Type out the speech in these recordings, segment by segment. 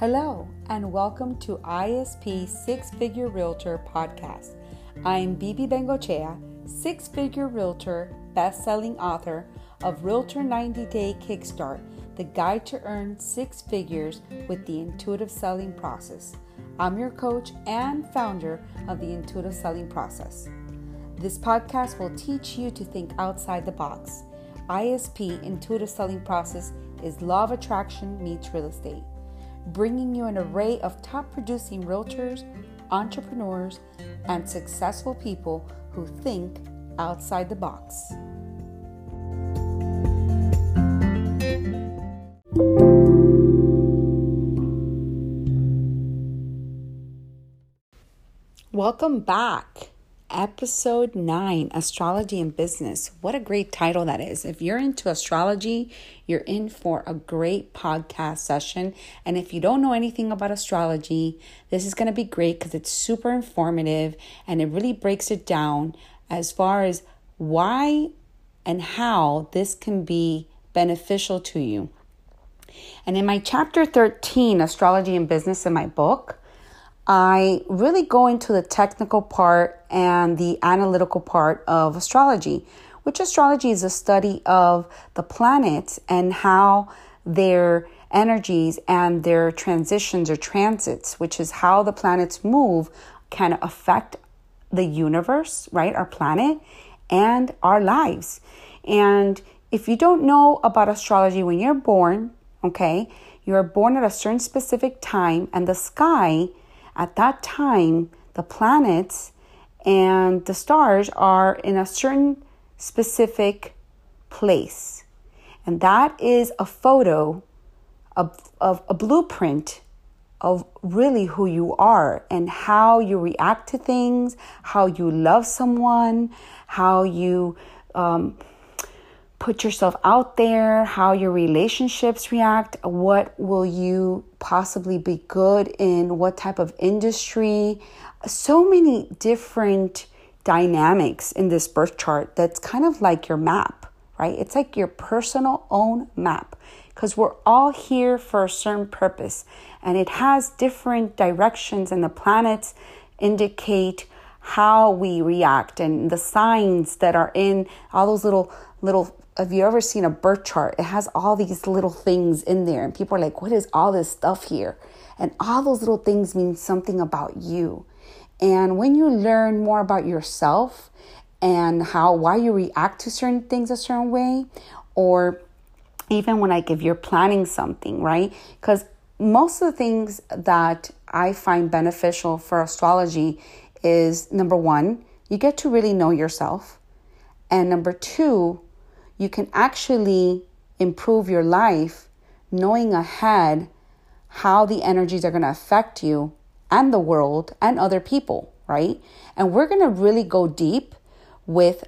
Hello, and welcome to ISP Six Figure Realtor Podcast. I am Bibi Bengochea, six figure realtor, best selling author of Realtor 90 Day Kickstart, the guide to earn six figures with the intuitive selling process. I'm your coach and founder of the intuitive selling process. This podcast will teach you to think outside the box. ISP intuitive selling process is law of attraction meets real estate bringing you an array of top producing realtors, entrepreneurs, and successful people who think outside the box. Welcome back episode 9 Astrology and Business. What a great title that is. If you're into astrology, you're in for a great podcast session. And if you don't know anything about astrology, this is going to be great because it's super informative and it really breaks it down as far as why and how this can be beneficial to you. And in my chapter 13, Astrology and Business, in my book, I really go into the technical part and the analytical part of astrology, which astrology is a study of the planets and how their energies and their transitions or transits, which is how the planets move, can affect the universe, right? Our planet and our lives. And if you don't know about astrology when you're born, okay, you are born at a certain specific time and the sky at that time, the planets and the stars are in a certain specific place. And that is a photo of, of a blueprint of really who you are and how you react to things, how you love someone, how you um, put yourself out there, how your relationships react, what will you possibly be good in, what type of industry. So many different dynamics in this birth chart that's kind of like your map, right? It's like your personal own map because we're all here for a certain purpose and it has different directions and the planets indicate how we react and the signs that are in all those little little have you ever seen a birth chart? It has all these little things in there, and people are like, What is all this stuff here? And all those little things mean something about you. And when you learn more about yourself and how why you react to certain things a certain way, or even when like if you're planning something, right? Because most of the things that I find beneficial for astrology is number one, you get to really know yourself. And number two, you can actually improve your life knowing ahead how the energies are going to affect you and the world and other people, right? And we're going to really go deep with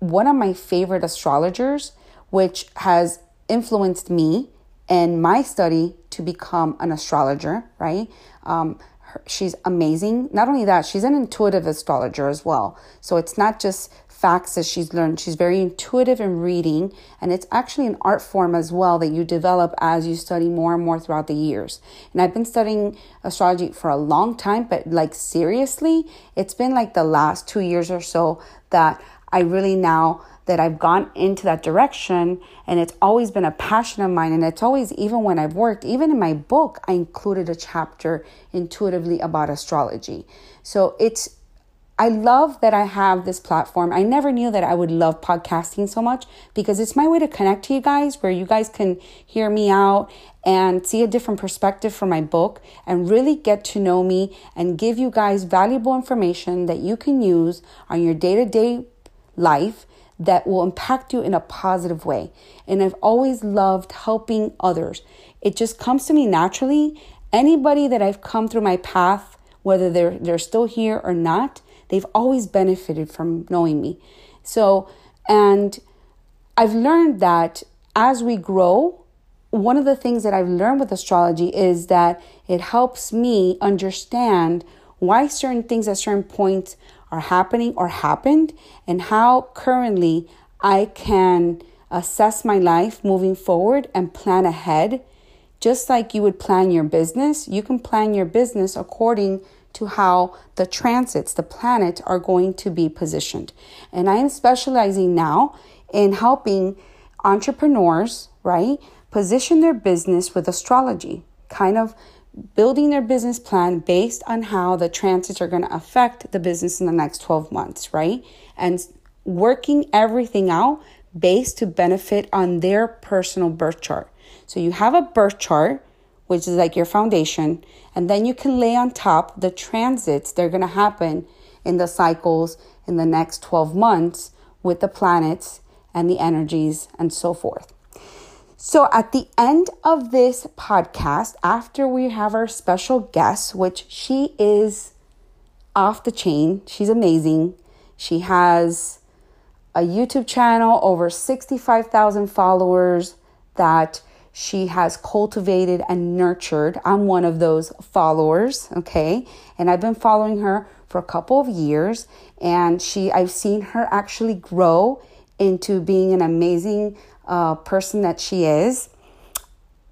one of my favorite astrologers, which has influenced me in my study to become an astrologer, right? Um, she's amazing. Not only that, she's an intuitive astrologer as well. So it's not just facts that she's learned. She's very intuitive in reading, and it's actually an art form as well that you develop as you study more and more throughout the years. And I've been studying astrology for a long time, but like seriously, it's been like the last two years or so that I really now that I've gone into that direction and it's always been a passion of mine and it's always even when I've worked even in my book I included a chapter intuitively about astrology. So it's I love that I have this platform. I never knew that I would love podcasting so much because it's my way to connect to you guys where you guys can hear me out and see a different perspective from my book and really get to know me and give you guys valuable information that you can use on your day to day life that will impact you in a positive way. And I've always loved helping others. It just comes to me naturally. Anybody that I've come through my path, whether they're, they're still here or not, They've always benefited from knowing me. So, and I've learned that as we grow, one of the things that I've learned with astrology is that it helps me understand why certain things at certain points are happening or happened and how currently I can assess my life moving forward and plan ahead just like you would plan your business, you can plan your business according to how the transits, the planets are going to be positioned. And I am specializing now in helping entrepreneurs, right, position their business with astrology, kind of building their business plan based on how the transits are going to affect the business in the next 12 months, right? And working everything out based to benefit on their personal birth chart. So you have a birth chart, which is like your foundation, and then you can lay on top the transits that are going to happen in the cycles in the next 12 months with the planets and the energies and so forth. So, at the end of this podcast, after we have our special guest, which she is off the chain, she's amazing. She has a YouTube channel, over 65,000 followers that she has cultivated and nurtured. I'm one of those followers, okay? And I've been following her for a couple of years and she I've seen her actually grow into being an amazing uh, person that she is.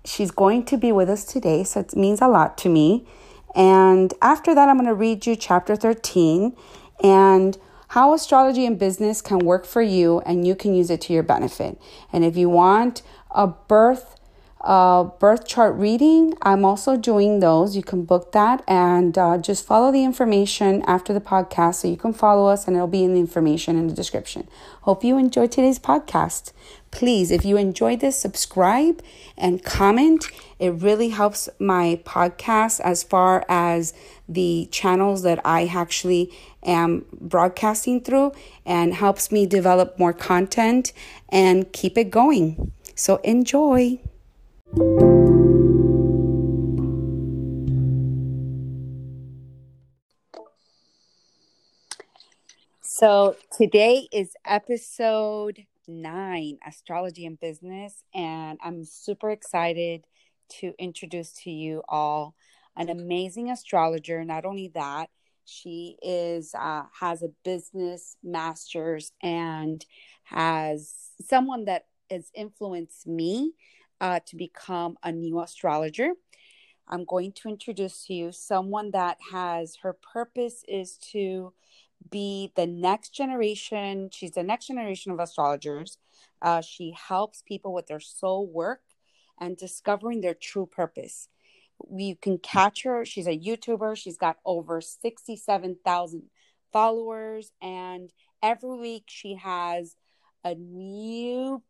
She's going to be with us today, so it means a lot to me. And after that, I'm going to read you chapter 13 and how astrology and business can work for you and you can use it to your benefit. And if you want a birth uh, birth chart reading. I'm also doing those. You can book that and uh, just follow the information after the podcast so you can follow us and it'll be in the information in the description. Hope you enjoyed today's podcast. Please, if you enjoyed this, subscribe and comment. It really helps my podcast as far as the channels that I actually am broadcasting through and helps me develop more content and keep it going. So enjoy. So today is episode nine, Astrology and Business, and I'm super excited to introduce to you all an amazing astrologer. Not only that, she is uh, has a business master's and has someone that has influenced me uh, to become a new astrologer. I'm going to introduce to you someone that has her purpose is to be the next generation. She's the next generation of astrologers. Uh, she helps people with their soul work and discovering their true purpose. You can catch her. She's a YouTuber. She's got over 67,000 followers. And every week she has a new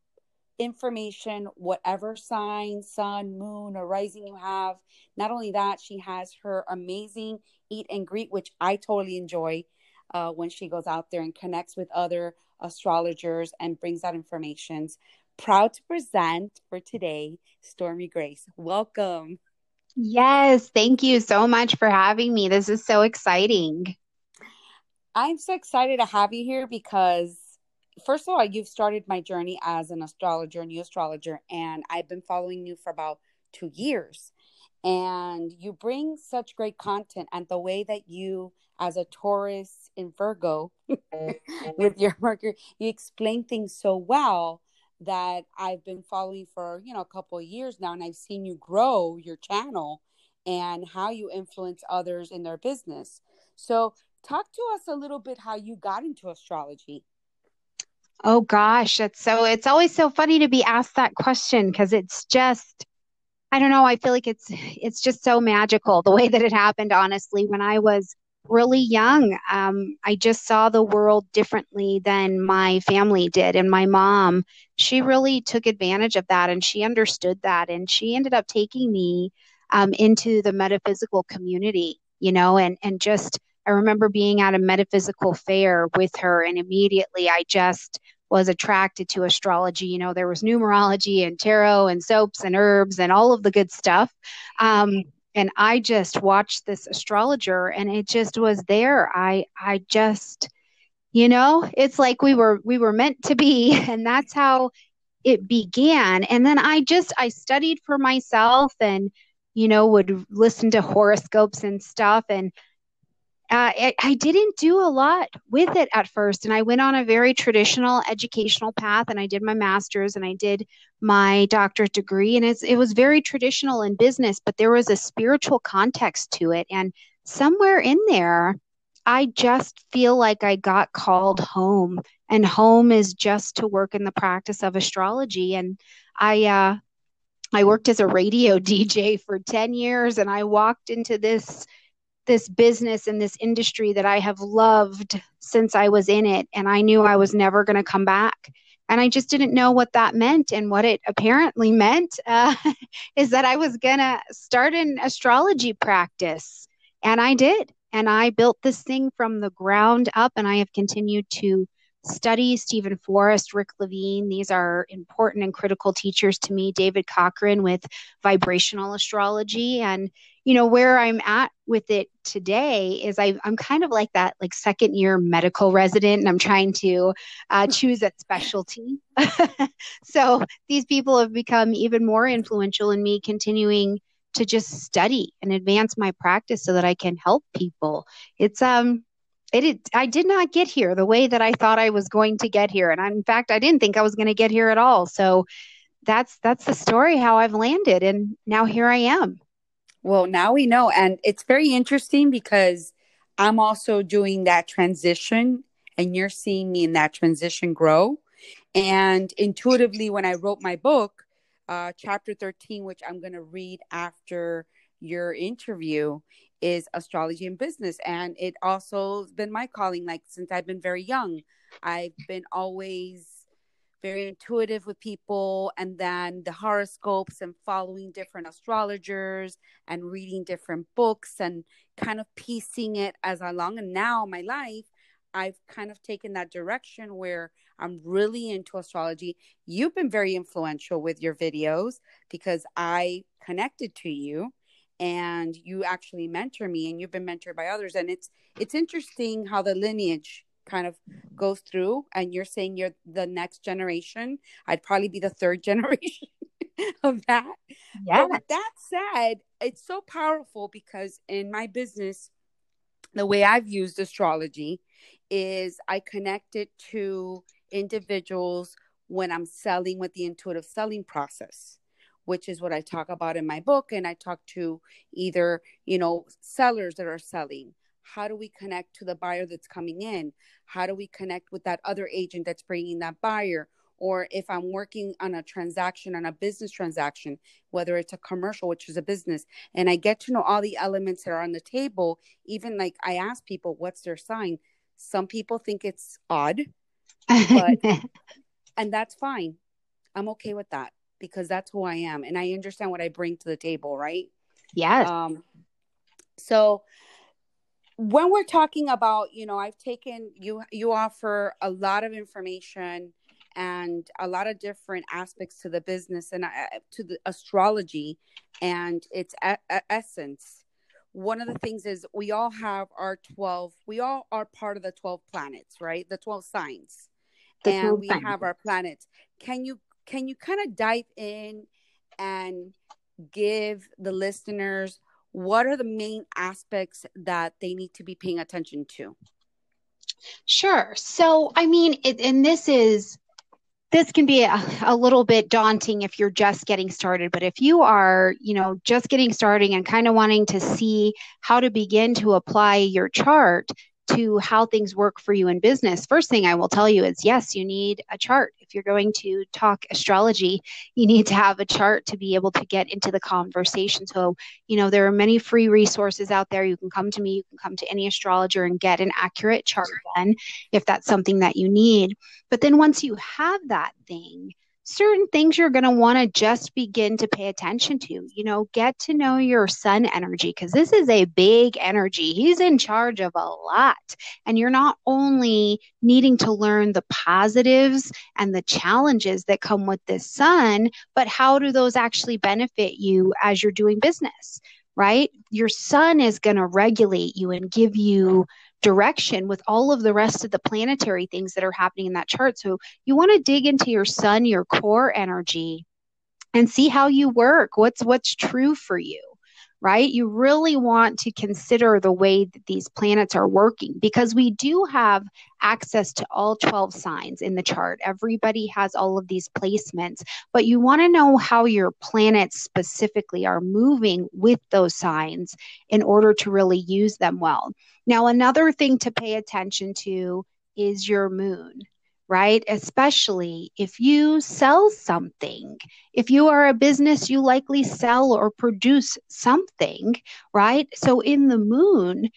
information, whatever sign, sun, moon, or rising you have. Not only that, she has her amazing eat and greet, which I totally enjoy uh, when she goes out there and connects with other astrologers and brings out information. Proud to present for today, Stormy Grace. Welcome. Yes, thank you so much for having me. This is so exciting. I'm so excited to have you here because first of all, you've started my journey as an astrologer, new astrologer, and I've been following you for about two years. And you bring such great content, and the way that you, as a Taurus in Virgo, with your Mercury, you explain things so well that I've been following for you know a couple of years now, and I've seen you grow your channel and how you influence others in their business. So, talk to us a little bit how you got into astrology. Oh gosh, it's so it's always so funny to be asked that question because it's just I don't know, I feel like it's it's just so magical the way that it happened honestly when I was really young. Um, I just saw the world differently than my family did and my mom, she really took advantage of that and she understood that and she ended up taking me um, into the metaphysical community, you know, and and just I remember being at a metaphysical fair with her, and immediately I just was attracted to astrology. You know, there was numerology and tarot and soaps and herbs and all of the good stuff. Um, and I just watched this astrologer, and it just was there. I I just, you know, it's like we were we were meant to be, and that's how it began. And then I just I studied for myself and you know would listen to horoscopes and stuff and I, I didn't do a lot with it at first. And I went on a very traditional educational path and I did my master's and I did my doctorate degree. And it's, it was very traditional in business, but there was a spiritual context to it. And somewhere in there, I just feel like I got called home. And home is just to work in the practice of astrology. And I, uh, I worked as a radio DJ for 10 years and I walked into this this business and this industry that I have loved since I was in it and I knew I was never going to come back and I just didn't know what that meant and what it apparently meant uh, is that I was going to start an astrology practice and I did and I built this thing from the ground up and I have continued to study Steven Forrest, Rick Levine. These are important and critical teachers to me. David Cochrane with vibrational astrology. And, you know, where I'm at with it today is I, am kind of like that, like second year medical resident, and I'm trying to uh, choose a specialty. so these people have become even more influential in me continuing to just study and advance my practice so that I can help people. It's um it, it, I did not get here the way that I thought I was going to get here, and I, in fact, I didn't think I was going to get here at all. So that's that's the story how I've landed, and now here I am. Well, now we know, and it's very interesting because I'm also doing that transition, and you're seeing me in that transition grow. And intuitively, when I wrote my book, uh, chapter 13, which I'm going to read after your interview, is astrology and business. And it also has been my calling, like since I've been very young. I've been always very intuitive with people and then the horoscopes and following different astrologers and reading different books and kind of piecing it as along and now my life I've kind of taken that direction where I'm really into astrology. You've been very influential with your videos because I connected to you and you actually mentor me and you've been mentored by others and it's it's interesting how the lineage kind of goes through and you're saying you're the next generation i'd probably be the third generation of that yeah but with that said it's so powerful because in my business the way i've used astrology is i connect it to individuals when i'm selling with the intuitive selling process which is what I talk about in my book. And I talk to either, you know, sellers that are selling. How do we connect to the buyer that's coming in? How do we connect with that other agent that's bringing that buyer? Or if I'm working on a transaction, on a business transaction, whether it's a commercial, which is a business, and I get to know all the elements that are on the table, even like I ask people, what's their sign? Some people think it's odd, but, and that's fine. I'm okay with that because that's who I am and I understand what I bring to the table, right? Yes. Um so when we're talking about, you know, I've taken you you offer a lot of information and a lot of different aspects to the business and uh, to the astrology and its a- a- essence. One of the things is we all have our 12, we all are part of the 12 planets, right? The 12 signs. The and we signs. have our planets. Can you can you kind of dive in and give the listeners what are the main aspects that they need to be paying attention to? Sure. So, I mean, it, and this is this can be a, a, little bit daunting if you're just getting started but if you are you know just getting starting and kind of wanting to see how to begin to apply your chart to how things work for you in business, first thing I will tell you is yes, you need a chart. If you're going to talk astrology, you need to have a chart to be able to get into the conversation. So, you know, there are many free resources out there. You can come to me, you can come to any astrologer and get an accurate chart then if that's something that you need. But then once you have that thing, certain things you're going to want to just begin to pay attention to. You know, get to know your sun energy because this is a big energy. He's in charge of a lot. And you're not only needing to learn the positives and the challenges that come with this sun, but how do those actually benefit you as you're doing business? Right? Your sun is going to regulate you and give you direction with all of the rest of the planetary things that are happening in that chart. So you want to dig into your sun, your core energy, and see how you work. What's what's true for you, right? You really want to consider the way that these planets are working because we do have access to all 12 signs in the chart. Everybody has all of these placements, but you want to know how your planets specifically are moving with those signs in order to really use them well. Now, another thing to pay attention to is your moon right? Especially if you sell something. If you are a business, you likely sell or produce something, right? So in the moon,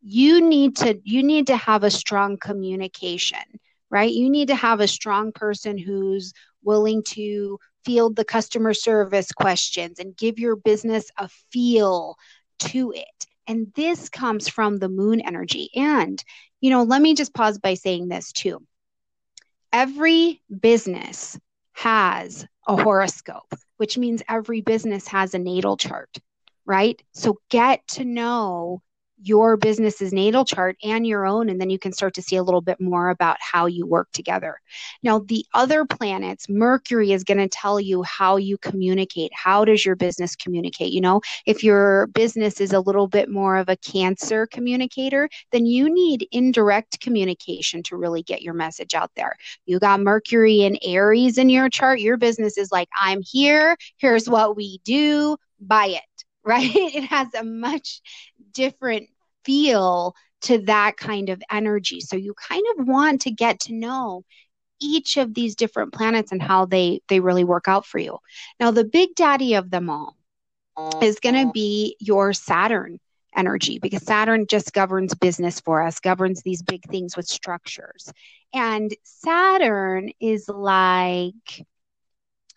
you need to you need to have a strong communication, right? You need to have a strong person who's willing to field the customer service questions and give your business a feel to it. And this comes from the moon energy. And, you know, let me just pause by saying this too every business has a horoscope, which means every business has a natal chart, right? So get to know your business's natal chart and your own, and then you can start to see a little bit more about how you work together. Now, the other planets, Mercury is going to tell you how you communicate. How does your business communicate? You know, if your business is a little bit more of a Cancer communicator, then you need indirect communication to really get your message out there. You got Mercury and Aries in your chart, your business is like, I'm here, here's what we do, buy it right? It has a much different feel to that kind of energy. So you kind of want to get to know each of these different planets and how they they really work out for you. Now the big daddy of them all is going to uh-huh. be your Saturn energy because Saturn just governs business for us, governs these big things with structures. And Saturn is like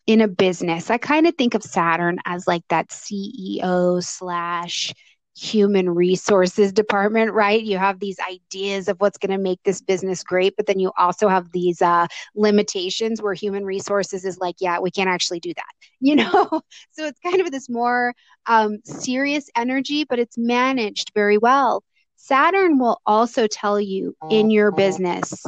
in a business. I kind of think of Saturn as like that CEO slash human resources department, right? You have these ideas of what's going to make this business great, but then you also have these uh, limitations where human resources is like, yeah, we can't actually do that, you know? so it's kind of this more um, serious energy, but it's managed very well. Saturn will also tell you in your business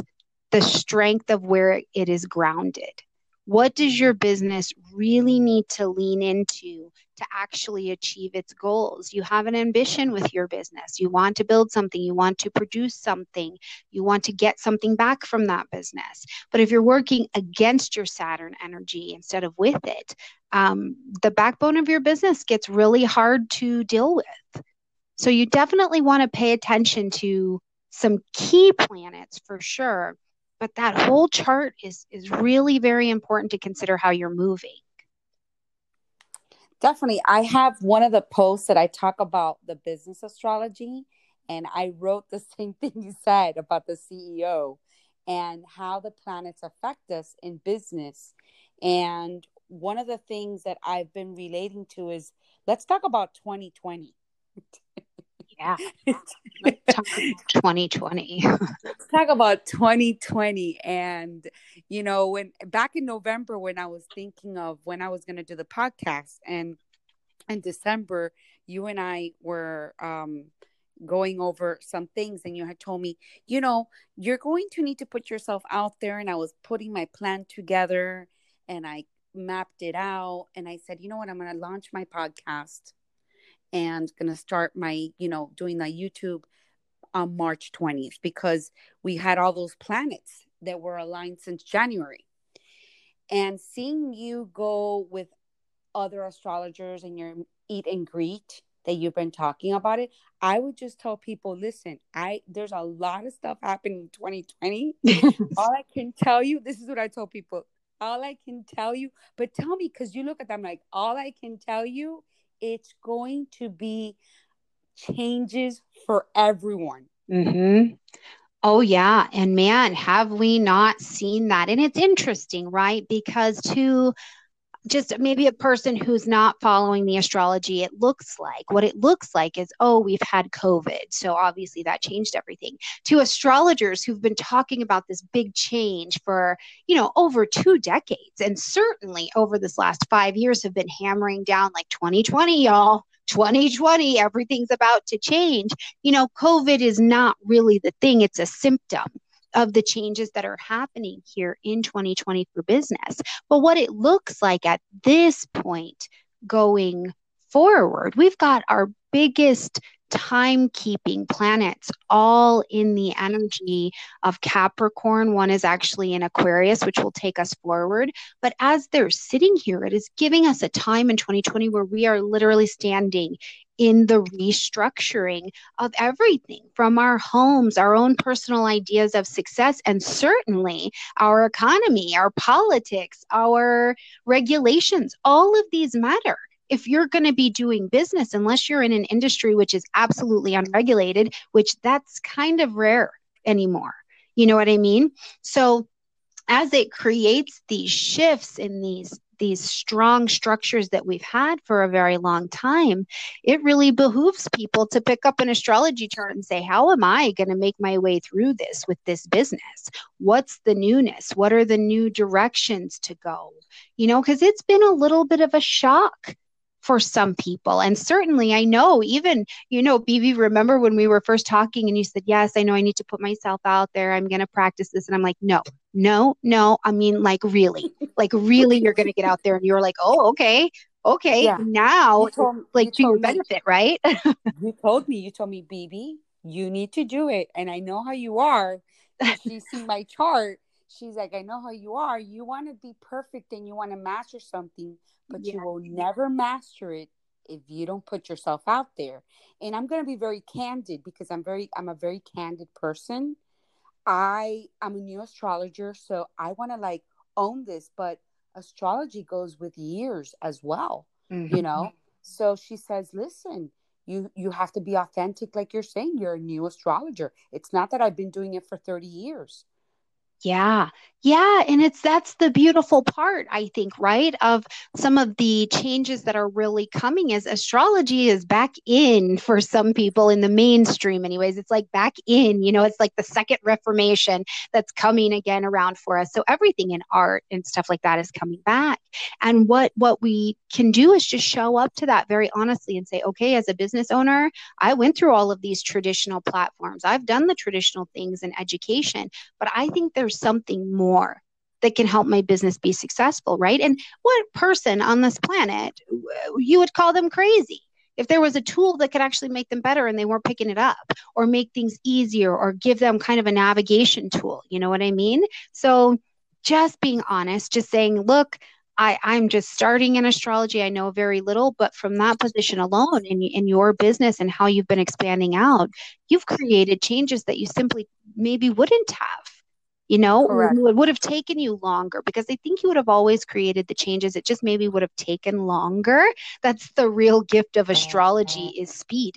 the strength of where it is grounded. What does your business really need to lean into to actually achieve its goals? You have an ambition with your business. You want to build something, you want to produce something, you want to get something back from that business. But if you're working against your Saturn energy instead of with it, um, the backbone of your business gets really hard to deal with. So you definitely want to pay attention to some key planets for sure but that whole chart is is really very important to consider how you're moving. Definitely. I have one of the posts that i talk about the business astrology and i wrote the same thing you said about the ceo and how the planets affect us in business. And one of the things that i've been relating to is let's talk about 2020 yeah. talk 2020. talk about 2020. And, you know, when back in November, when I was thinking of when I was going to do the podcast, and in December, you and I were, um, going over some things and you had told me you know you're going to need to put yourself out there and i was putting my plan together and i mapped it out and i said you know what i'm going to launch my podcast and going to start my, you know, doing the YouTube on March 20th because we had all those planets that were aligned since January. And seeing you go with other astrologers and your eat and greet that you've been talking about it, I would just tell people, listen, I there's a lot of stuff happening in 2020. all I can tell you, this is what I told people. All I can tell you, but tell me because you look at them like all I can tell you it's going to be changes for everyone. Mm-hmm. Oh, yeah. And man, have we not seen that? And it's interesting, right? Because to just maybe a person who's not following the astrology, it looks like what it looks like is, oh, we've had COVID. So obviously that changed everything. To astrologers who've been talking about this big change for, you know, over two decades and certainly over this last five years have been hammering down like 2020, y'all. 2020, everything's about to change. You know, COVID is not really the thing, it's a symptom of the changes that are happening here in 2020 for business. But what it looks like at this point going forward. We've got our biggest timekeeping planets all in the energy of Capricorn. One is actually in Aquarius, which will take us forward. But as they're sitting here, it is giving us a time in 2020 where we are literally standing in the restructuring of everything from our homes, our own personal ideas of success, and certainly our economy, our politics, our regulations. All of these matter if you're going to be doing business, unless you're in an industry which is absolutely unregulated, which that's kind of rare anymore. You know what I mean? So as it creates these shifts in these these strong structures that we've had for a very long time, it really behooves people to pick up an astrology chart and say, How am I going to make my way through this with this business? What's the newness? What are the new directions to go? You know, because it's been a little bit of a shock for some people. And certainly, I know, even, you know, BB, remember when we were first talking and you said, Yes, I know I need to put myself out there. I'm going to practice this. And I'm like, No, no, no. I mean, like, really, like, really, you're going to get out there and you're like, Oh, okay. Okay. Yeah. Now, you told, like, you to your benefit, right? you told me, you told me, BB, you need to do it. And I know how you are. She's seen my chart she's like, I know how you are. You want to be perfect and you want to master something, but yeah. you will never master it if you don't put yourself out there. And I'm going to be very candid because I'm very I'm a very candid person. I I'm a new astrologer, so I want to like own this, but astrology goes with years as well, mm-hmm. you know? So she says, "Listen, you you have to be authentic like you're saying. You're a new astrologer. It's not that I've been doing it for 30 years. Yeah. Yeah. And it's that's the beautiful part, I think, right? Of some of the changes that are really coming is astrology is back in for some people in the mainstream, anyways. It's like back in, you know, it's like the second reformation that's coming again around for us. So everything in art and stuff like that is coming back. And what what we can do is just show up to that very honestly and say, okay, as a business owner, I went through all of these traditional platforms. I've done the traditional things in education, but I think there's something more that can help my business be successful, right? And what person on this planet you would call them crazy? If there was a tool that could actually make them better and they weren't picking it up or make things easier or give them kind of a navigation tool, you know what I mean? So just being honest, just saying, look, I, I'm just starting in astrology. I know very little, but from that position alone in, in your business and how you've been expanding out, you've created changes that you simply maybe wouldn't have you know it would have taken you longer because i think you would have always created the changes. It just maybe would have taken longer. That's the real gift of astrology is speed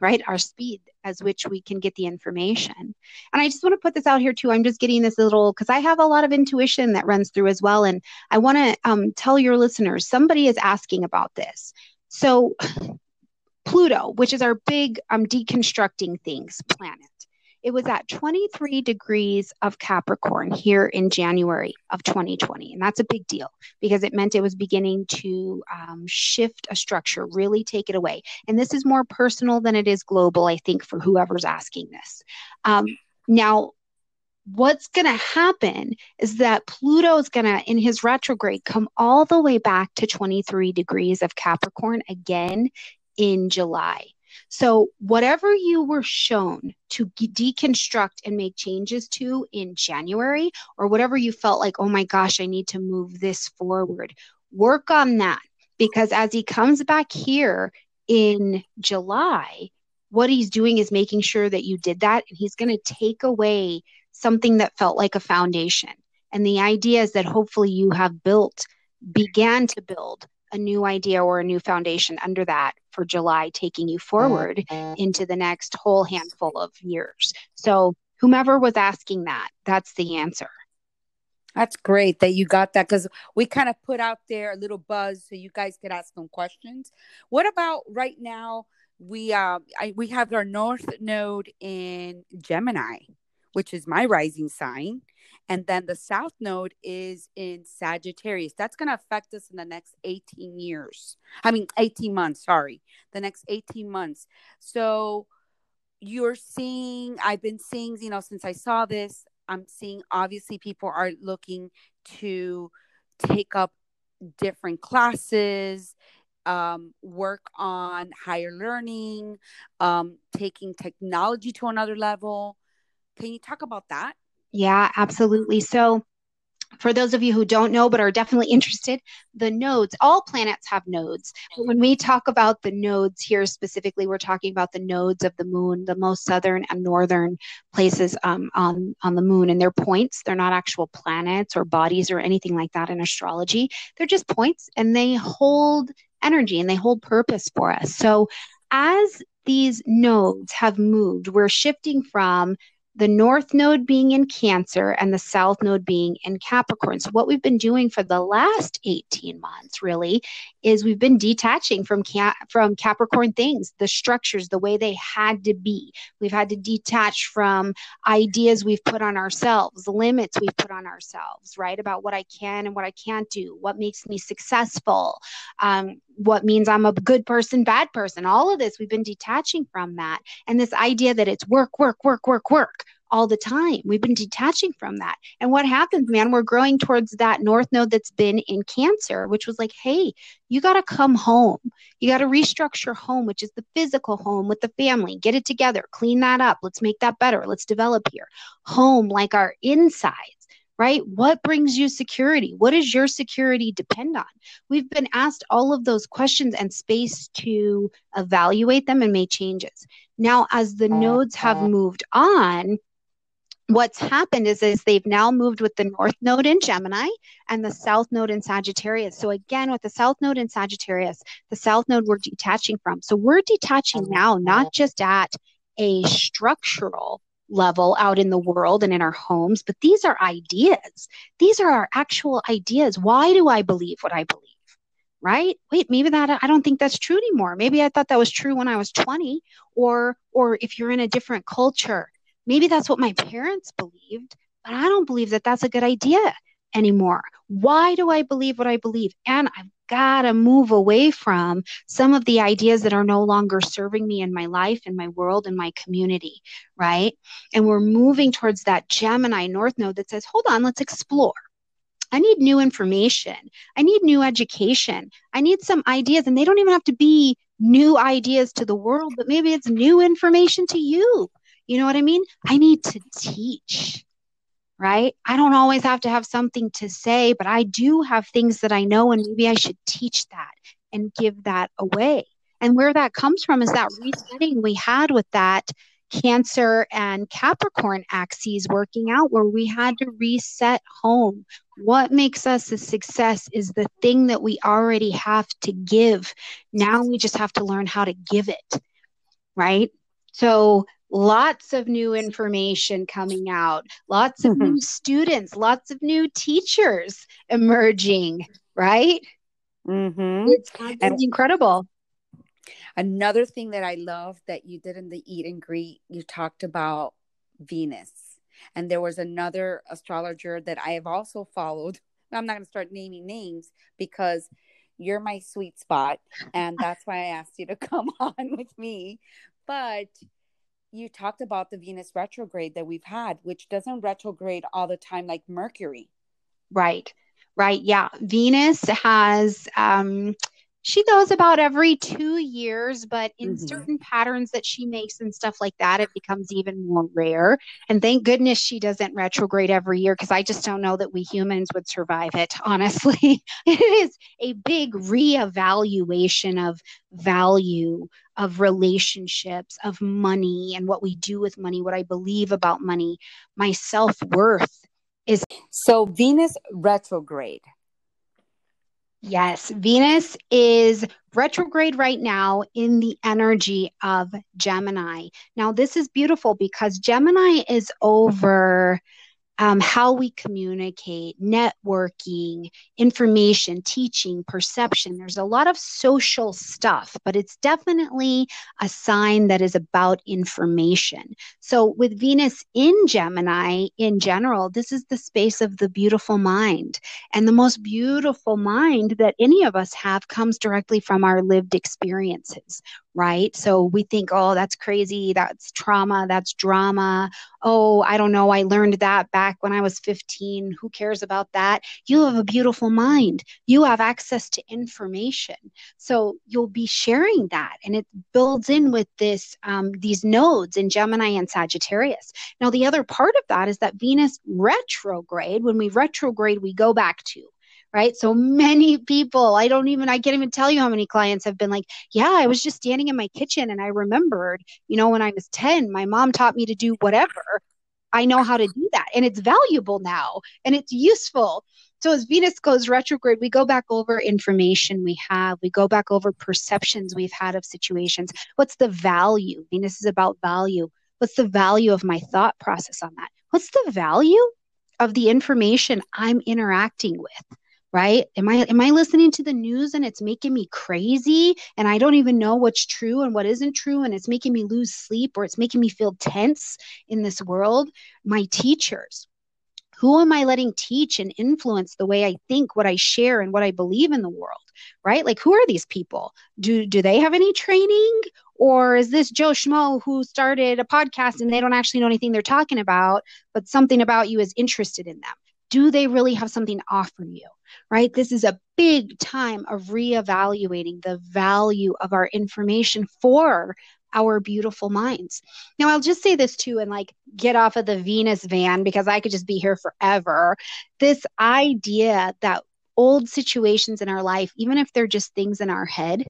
right? Our speed as which we can get the information. And i just want to put this out here too. I'm just getting this little because i have a lot of intuition that runs through as well. And i want to um, tell your listeners somebody is asking about this. So pluto which is our big um, deconstructing things planet it was at 23 degrees of Capricorn here in January of 2020. And that's a big deal because it meant it was beginning to um, shift a structure, really take it away. And this is more personal than it is global, I think, for whoever's asking this. Um, now, what's going to happen is that Pluto is going to, in his retrograde, come all the way back to 23 degrees of Capricorn again in July. So, whatever you were shown to deconstruct and make changes to in January, or whatever you felt like, oh my gosh, I need to move this forward, work on that. Because as he comes back here in July, what he's doing is making sure that you did that. And he's going to take away something that felt like a foundation. And the idea is that hopefully you have built, began to build a new idea or a new foundation under that for July, taking you forward into the next whole handful of years. So, whomever was asking that, that's the answer. That's great that you got that because we kind of put out there a little buzz so you guys could ask them questions. What about right now? We uh I, we have our north node in Gemini, which is my rising sign. And then the South Node is in Sagittarius. That's going to affect us in the next 18 years. I mean, 18 months, sorry. The next 18 months. So you're seeing, I've been seeing, you know, since I saw this, I'm seeing obviously people are looking to take up different classes, um, work on higher learning, um, taking technology to another level. Can you talk about that? Yeah, absolutely. So, for those of you who don't know but are definitely interested, the nodes, all planets have nodes. But when we talk about the nodes here specifically, we're talking about the nodes of the moon, the most southern and northern places um, on, on the moon. And they're points, they're not actual planets or bodies or anything like that in astrology. They're just points and they hold energy and they hold purpose for us. So as these nodes have moved, we're shifting from the north node being in Cancer and the south node being in Capricorn. So, what we've been doing for the last 18 months really is we've been detaching from, from Capricorn things, the structures, the way they had to be. We've had to detach from ideas we've put on ourselves, limits we've put on ourselves, right? About what I can and what I can't do, what makes me successful, um, what means I'm a good person, bad person. All of this, we've been detaching from that. And this idea that it's work, work, work, work, work all the time. We've been detaching from that. And what happens, man, we're growing towards that north node that's been in Cancer, which was like, hey, you got to come home. You got to restructure home, which is the physical home with the family. Get it together, clean that up. Let's make that better. Let's develop here. Home, like our insides right? What brings you security? What does your security depend on? We've been asked all of those questions and space to evaluate them and make changes. Now, as the nodes have moved on, what's happened is, is they've now moved with the north node in Gemini and the south node in Sagittarius. So again, with the south node in Sagittarius, the south node we're detaching from. So we're detaching oh. now, not just at a structural level out in the world and in our homes, but these are ideas. These are our actual ideas. Why do I believe what I believe? Right? Wait, maybe that I don't think that's true anymore. Maybe I thought that was true when I was 20 or or if you're in a different culture Maybe that's what my parents believed, but I don't believe that that's a good idea anymore. Why do I believe what I believe? And I've got to move away from some of the ideas that are no longer serving me in my life, in my world, in my community, right? And we're moving towards that Gemini North Node that says, hold on, let's explore. I need new information. I need new education. I need some ideas. And they don't even have to be new ideas to the world, but maybe it's new information to you. You know what I mean? I need to teach, right? I don't always have to have something to say, but I do have things that I know, and maybe I should teach that and give that away. And where that comes from is that resetting we had with that Cancer and Capricorn axes working out, where we had to reset home. What makes us a success is the thing that we already have to give. Now we just have to learn how to give it, right? So lots of new information coming out, lots of mm-hmm. new students, lots of new teachers emerging, right? Mm-hmm. It's, it's incredible. Another thing that I love that you did in the eat and greet, you talked about Venus. And there was another astrologer that I have also followed. I'm not going to start naming names because you're my sweet spot. And that's why I asked you to come on with me. But you talked about the Venus retrograde that we've had, which doesn't retrograde all the time like Mercury. Right. Right. Yeah. Venus has um she goes about every two years, but in mm-hmm. certain patterns that she makes and stuff like that, it becomes even more rare. And thank goodness she doesn't retrograde every year because I just don't know that we humans would survive it, honestly. it is a big reevaluation of value, of relationships, of money, and what we do with money, what I believe about money, my self worth. Is so Venus retrograde Yes, Venus is retrograde right now in the energy of Gemini. Now, this is beautiful because Gemini is over um, how we communicate, networking, information, teaching, perception. There's a lot of social stuff, but it's definitely a sign that is about information. So, with Venus in Gemini in general, this is the space of the beautiful mind. And the most beautiful mind that any of us have comes directly from our lived experiences, right? So we think, oh, that's crazy. That's trauma. That's drama. Oh, I don't know. I learned that back back when I was 15. Who cares about that? You have a beautiful mind. You have access to information. So you'll be sharing that. And it builds in with this, um, these nodes in Gemini and Sagittarius. Now, the other part of that is that Venus retrograde, when we retrograde, we go back to right? So many people, I don't even, I can't even tell you how many clients have been like, yeah, I was just standing in my kitchen and I remembered, you know, when I was 10, my mom taught me to do whatever. I know how to do that. And it's valuable now and it's useful. So as Venus goes retrograde, we go back over information we have. We go back over perceptions we've had of situations. What's the value? Venus is about value. What's the value of my thought process on that? What's the value of the information I'm interacting with? Right? Am i am i listening to the news and it's making me crazy and i don't even know what's true and what isn't true and it's making me lose sleep or it's making me feel tense in this world? My teachers. Who am i letting teach and influence the way i think what i share and what i believe in the world right? Like who are these people? Do do they have any training? Or is this joe schmo who started a podcast and they don't actually know anything they're talking about but something about you is interested in them do they really have something to offer you? Right? This is a big time of reevaluating the value of our information for our beautiful minds. Now, I'll just say this too and like get off of the Venus van because I could just be here forever. This idea that old situations in our life, even if they're just things in our head,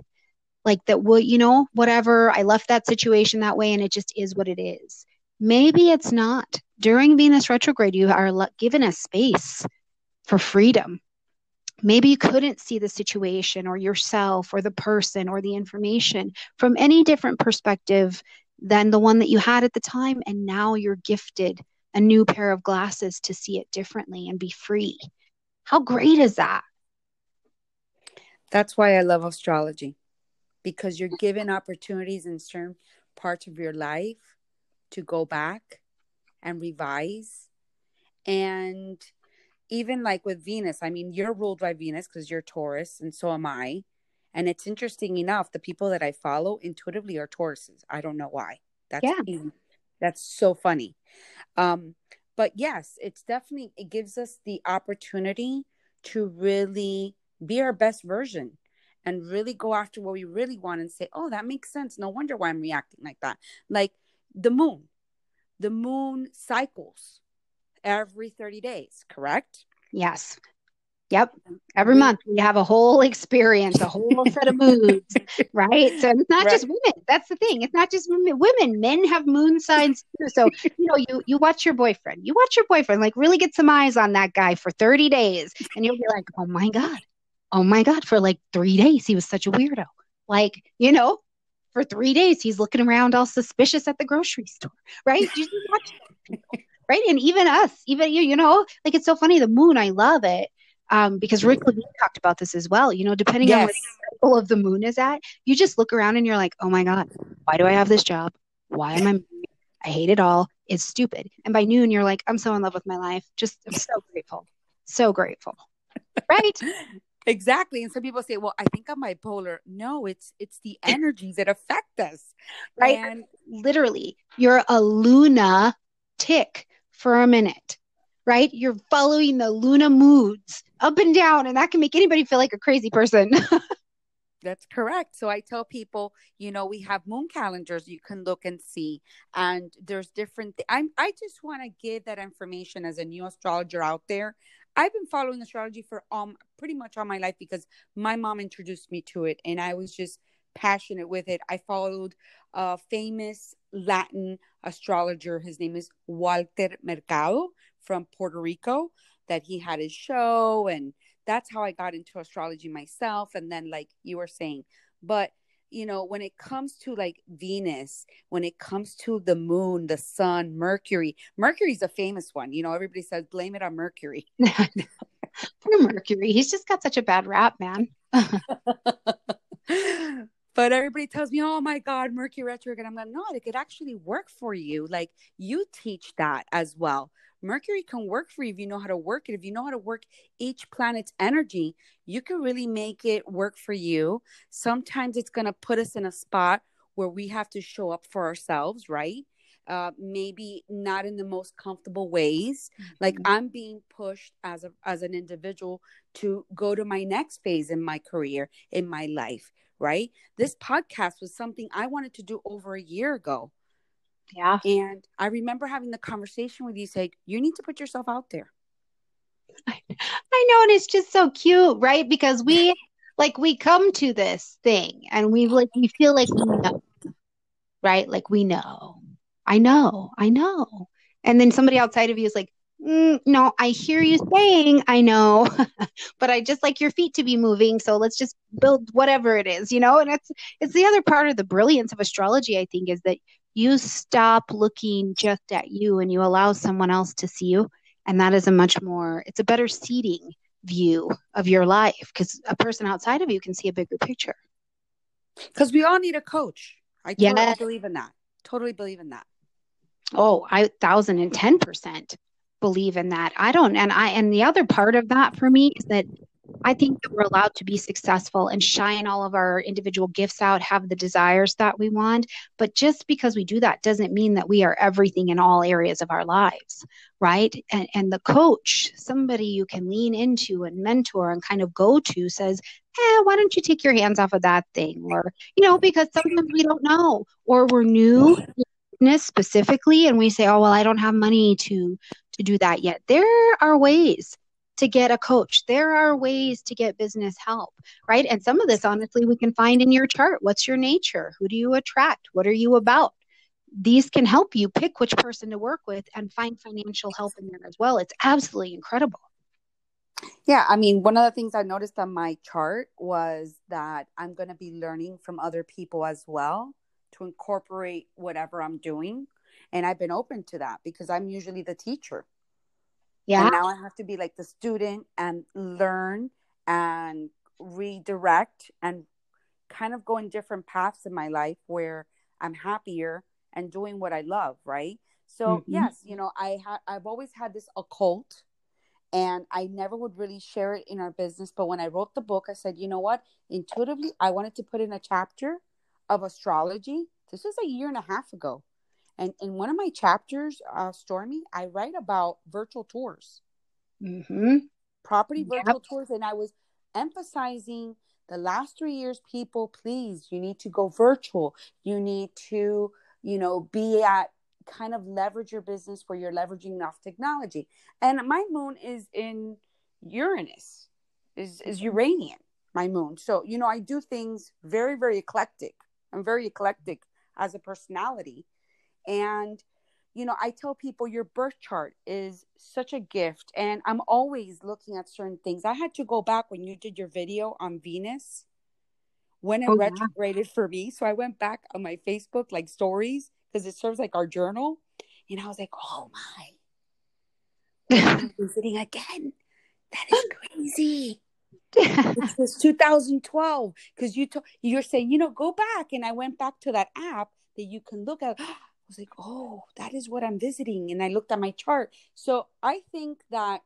like that, will you know, whatever, I left that situation that way and it just is what it is. Maybe it's not. During Venus retrograde, you are given a space for freedom. Maybe you couldn't see the situation or yourself or the person or the information from any different perspective than the one that you had at the time. And now you're gifted a new pair of glasses to see it differently and be free. How great is that? That's why I love astrology because you're given opportunities in certain parts of your life to go back and revise. And even like with Venus, I mean, you're ruled by Venus because you're Taurus, and so am I. And it's interesting enough, the people that I follow intuitively are Tauruses. I don't know why. That's yeah. that's so funny. Um, but yes, it's definitely it gives us the opportunity to really be our best version and really go after what we really want and say, oh, that makes sense. No wonder why I'm reacting like that. Like the moon. The moon cycles every 30 days, correct? Yes. Yep. Every month we have a whole experience, a whole set of moods, right? So it's not right. just women. That's the thing. It's not just women. Women, men have moon signs too. So you know, you you watch your boyfriend. You watch your boyfriend. Like really get some eyes on that guy for thirty days, and you'll be like, oh my god, oh my god, for like three days he was such a weirdo. Like you know, for three days he's looking around all suspicious at the grocery store right right and even us even you you know like it's so funny the moon i love it um, because Rick Levine talked about this as well. You know, depending yes. on what circle of the moon is at, you just look around and you're like, oh my God, why do I have this job? Why am I? I hate it all. It's stupid. And by noon, you're like, I'm so in love with my life. Just I'm so grateful. So grateful. Right? Exactly and some people say well i think i'm bipolar no it's it's the energies that affect us right and literally you're a luna tick for a minute right you're following the luna moods up and down and that can make anybody feel like a crazy person That's correct. So I tell people, you know, we have moon calendars you can look and see, and there's different. Th- I'm I just want to give that information as a new astrologer out there. I've been following astrology for um pretty much all my life because my mom introduced me to it and I was just passionate with it. I followed a famous Latin astrologer. His name is Walter Mercado from Puerto Rico that he had his show and that's how I got into astrology myself and then like you were saying but you know, when it comes to like Venus, when it comes to the moon, the sun, Mercury, Mercury's a famous one. You know, everybody says blame it on Mercury. Poor Mercury. He's just got such a bad rap, man. but everybody tells me, oh my God, Mercury retrograde. I'm like, no, it could actually work for you. Like you teach that as well. Mercury can work for you if you know how to work it. If you know how to work each planet's energy, you can really make it work for you. Sometimes it's going to put us in a spot where we have to show up for ourselves, right? uh, maybe not in the most comfortable ways. Mm-hmm. Like I'm being pushed as a as an individual to go to my next phase in my career, in my life. Right. This podcast was something I wanted to do over a year ago. Yeah. And I remember having the conversation with you, saying, "You need to put yourself out there." I know, and it's just so cute, right? Because we like we come to this thing and we like we feel like we know, right? Like we know I know, I know. And then somebody outside of you is like, mm, no, I hear you saying, I know, but I just like your feet to be moving. So let's just build whatever it is, you know? And it's, it's the other part of the brilliance of astrology, I think, is that you stop looking just at you and you allow someone else to see you. And that is a much more, it's a better seating view of your life because a person outside of you can see a bigger picture. Because we all need a coach. I totally yeah. believe in that. Totally believe in that oh i thousand and ten percent believe in that i don't and i and the other part of that for me is that i think that we're allowed to be successful and shine all of our individual gifts out have the desires that we want. But just because we do that doesn't mean that we are everything in all areas of our lives right? And, and the coach somebody you can lean into and mentor and kind of go to says eh, why don't you take your hands off of that thing? Or you know because sometimes we don't know. Or we're new specifically and we say oh well i don't have money to to do that yet. There are ways to get a coach. There are ways to get business help right? And some of this honestly we can find in your chart. What's your nature? Who do you attract? What are you about? These can help you pick which person to work with and find financial help in there as well. It's absolutely incredible. Yeah, I mean, one of the things I noticed on my chart was that I'm going to be learning from other people as well to incorporate whatever I'm doing. And I've been open to that because I'm usually the teacher. Yeah. And now I have to be like the student and learn and redirect and kind of go in different paths in my life where I'm happier and doing what I love, right? So mm-hmm. yes, you know, I ha- I've always had this occult and I never would really share it in our business, but when I wrote the book, I said, you know what? Intuitively, I wanted to put in a chapter of astrology. This was a year and a half ago. And in one of my chapters, uh, Stormy, I write about virtual tours, mm-hmm. property virtual yep. tours. And I was emphasizing the last three years, people, please, you need to go virtual. You need to, you know, be at kind of leverage your business where you're leveraging enough technology. And my moon is in Uranus, is, is Uranian, my moon. So, you know, I do things very, very eclectic. I'm very eclectic as a personality. And, you know, I tell people your birth chart is such a gift. And I'm always looking at certain things. I had to go back when you did your video on Venus when it oh, retrograded yeah. for me. So I went back on my Facebook, like stories, because it serves like our journal. And I was like, oh my, I'm visiting again. That is crazy which was 2012 because you you're saying you know go back and i went back to that app that you can look at i was like oh that is what i'm visiting and i looked at my chart so i think that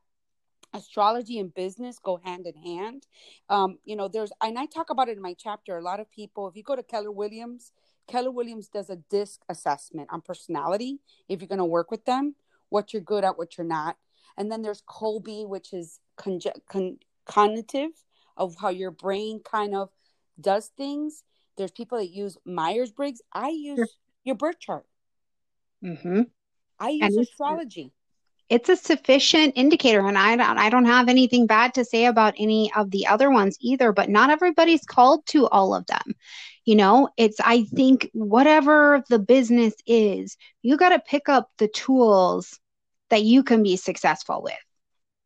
astrology and business go hand in hand um you know there's and i talk about it in my chapter a lot of people if you go to keller williams keller williams does a disc assessment on personality if you're going to work with them what you're good at what you're not and then there's Kolbe which is con- con- cognitive of how your brain kind of does things. There's people that use Myers Briggs. I use your birth chart. Mm-hmm. I use and astrology. It's a sufficient indicator, and I don't, I don't have anything bad to say about any of the other ones either. But not everybody's called to all of them. You know, it's I think whatever the business is, you got to pick up the tools that you can be successful with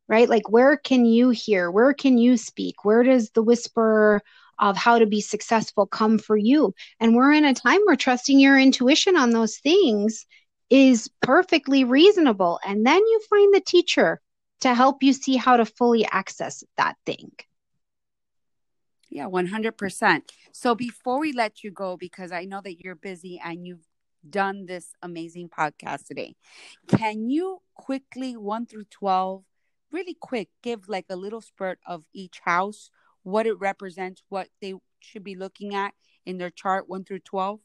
right? Like, where can you hear? Where can you speak? Where does the whisper of how to be successful come for you? And we're in a time where trusting your intuition on those things is perfectly reasonable. And then you find the teacher to help you see how to fully access that thing. Yeah, 100%. So before we let you go, because I know that you're busy and you've done this amazing podcast today, can you quickly, 1 through 12, really quick give like a little spurt of each house, what it represents, what they should be looking at in their chart 1 through 12?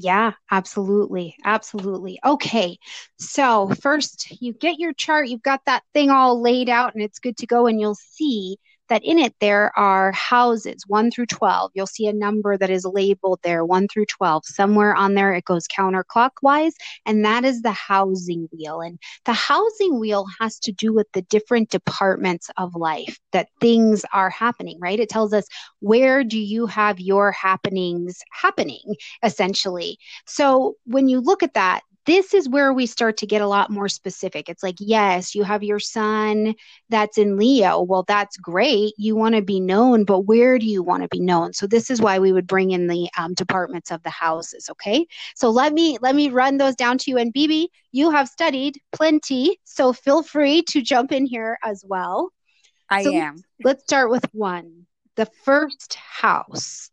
Yeah, absolutely. Absolutely. Okay. So, first, you get your chart, you've got that thing all laid out, and it's good to go. And you'll see that in it there are houses 1 through 12. You'll see a number that is labeled there 1 through 12. Somewhere on there it goes counterclockwise, and that is the housing wheel. And the housing wheel has to do with the different departments of life that things are happening, right? It tells us where do you have your happenings happening, essentially. So when you look at that, this is where we start to get a lot more specific. It's like, yes, you have your sun that's in Leo. Well, that's great. You want to be known, but where do you want to be known? So this is why we would bring in the um, departments of the houses. Okay, so let me let me run those down to you. And Bibi, you have studied plenty, so feel free to jump in here as well. I so am. Let's start with one. The first house.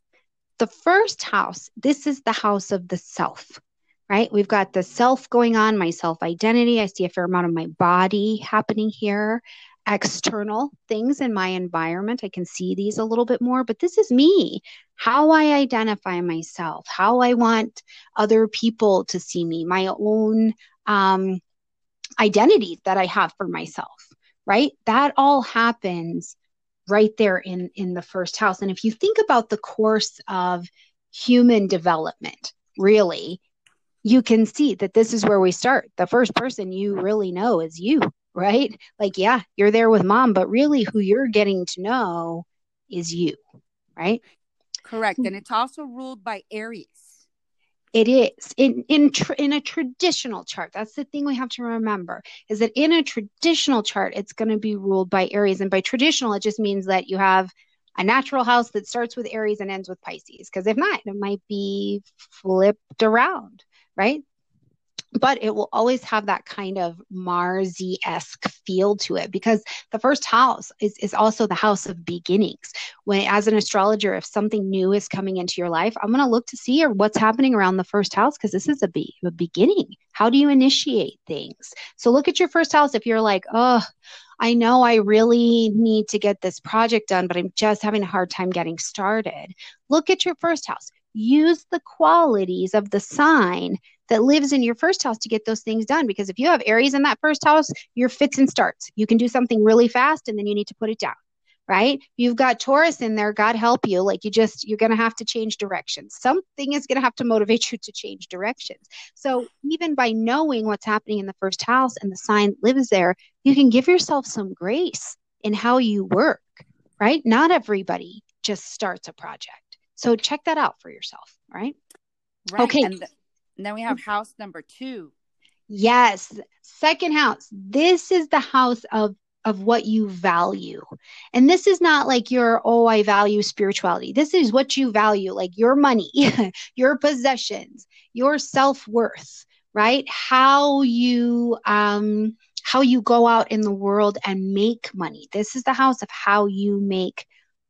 The first house. This is the house of the self right? We've got the self going on, my self identity. I see a fair amount of my body happening here, external things in my environment. I can see these a little bit more, but this is me, how I identify myself, how I want other people to see me, my own um, identity that I have for myself, right? That all happens right there in in the first house and if you think about the course of human development really you can see that this is where we start. The first person you really know is you, right? Like, yeah, you're there with mom, but really who you're getting to know is you, right? Correct. And it's also ruled by Aries. It is in in tr- in a traditional chart. That's the thing we have to remember is that in a traditional chart, it's going to be ruled by Aries, and by traditional, it just means that you have a natural house that starts with Aries and ends with Pisces. Because if not, it might be flipped around right? But it will always have that kind of Marsy esque feel to it because the first house is, is also the house of beginnings. When, as an astrologer, if something new is coming into your life, I'm going to look to see what's happening around the first house because this is a, be- a beginning. How do you initiate things? So look at your first house. If you're like, oh, I know I really need to get this project done, but I'm just having a hard time getting started. Look at your first house. Use the qualities of the sign that lives in your first house to get those things done. Because if you have Aries in that first house, your fits and starts. You can do something really fast and then you need to put it down, right? You've got Taurus in there, God help you. Like you just, you're going to have to change directions. Something is going to have to motivate you to change directions. So even by knowing what's happening in the first house and the sign lives there, you can give yourself some grace in how you work, right? Not everybody just starts a project. So check that out for yourself, right? Right. Okay. And the, and then we have house number two. Yes. Second house. This is the house of of what you value. And this is not like your, oh, I value spirituality. This is what you value, like your money, your possessions, your self-worth, right? How you um how you go out in the world and make money. This is the house of how you make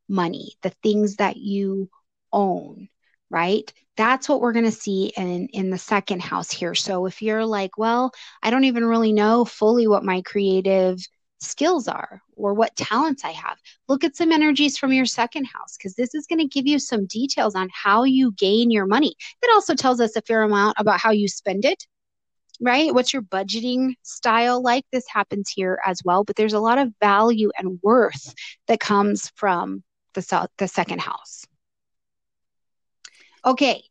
money, the things that you own, right? That's what we're going to see in, in the second house here. So if you're like, well, I don't even really know fully what my creative skills are or what talents I have, look at some energies from your second house because this is going to give you some details on how you gain your money. It also tells us a fair amount about how you spend it, right? What's your budgeting style like? This happens here as well, but there's a lot of value and worth that comes from the, the second house. Okay,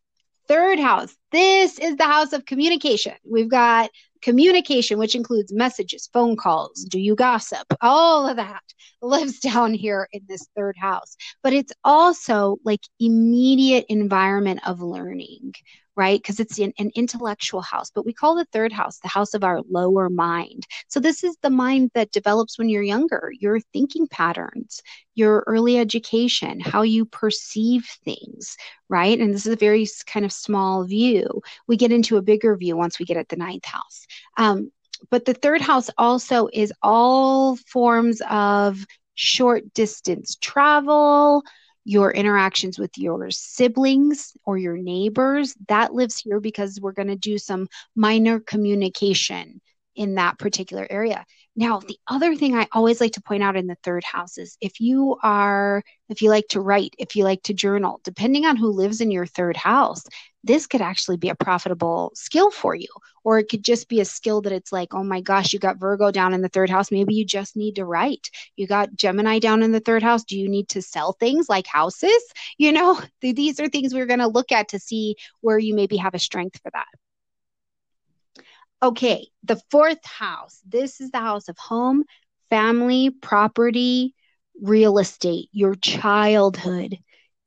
third house. This is the house of communication. We've got communication, which includes messages, phone calls, do you gossip? All of that lives down here in this third house. But it's also like immediate environment of learning, right? Because it's an, an intellectual house, but we call the third house the house of our lower mind. So this is the mind that develops when you're younger, your thinking patterns, your early education, how you perceive things, right? And this is a very kind of small view. We get into a bigger view once we get at the ninth house. Um, but the third house also is all forms of short distance travel, your interactions with your siblings or your neighbors. That lives here because we're going to do some minor communication in that particular area. Now, the other thing I always like to point out in the third house is if you are, if you like to write, if you like to journal, depending on who lives in your third house, this could actually be a profitable skill for you. Or it could just be a skill that it's like, oh my gosh, you got Virgo down in the third house. Maybe you just need to write. You got Gemini down in the third house. Do you need to sell things like houses? You know, these are things we're going to look at to see where you maybe have a strength for that. Okay, the fourth house. This is the house of home, family, property, real estate, your childhood,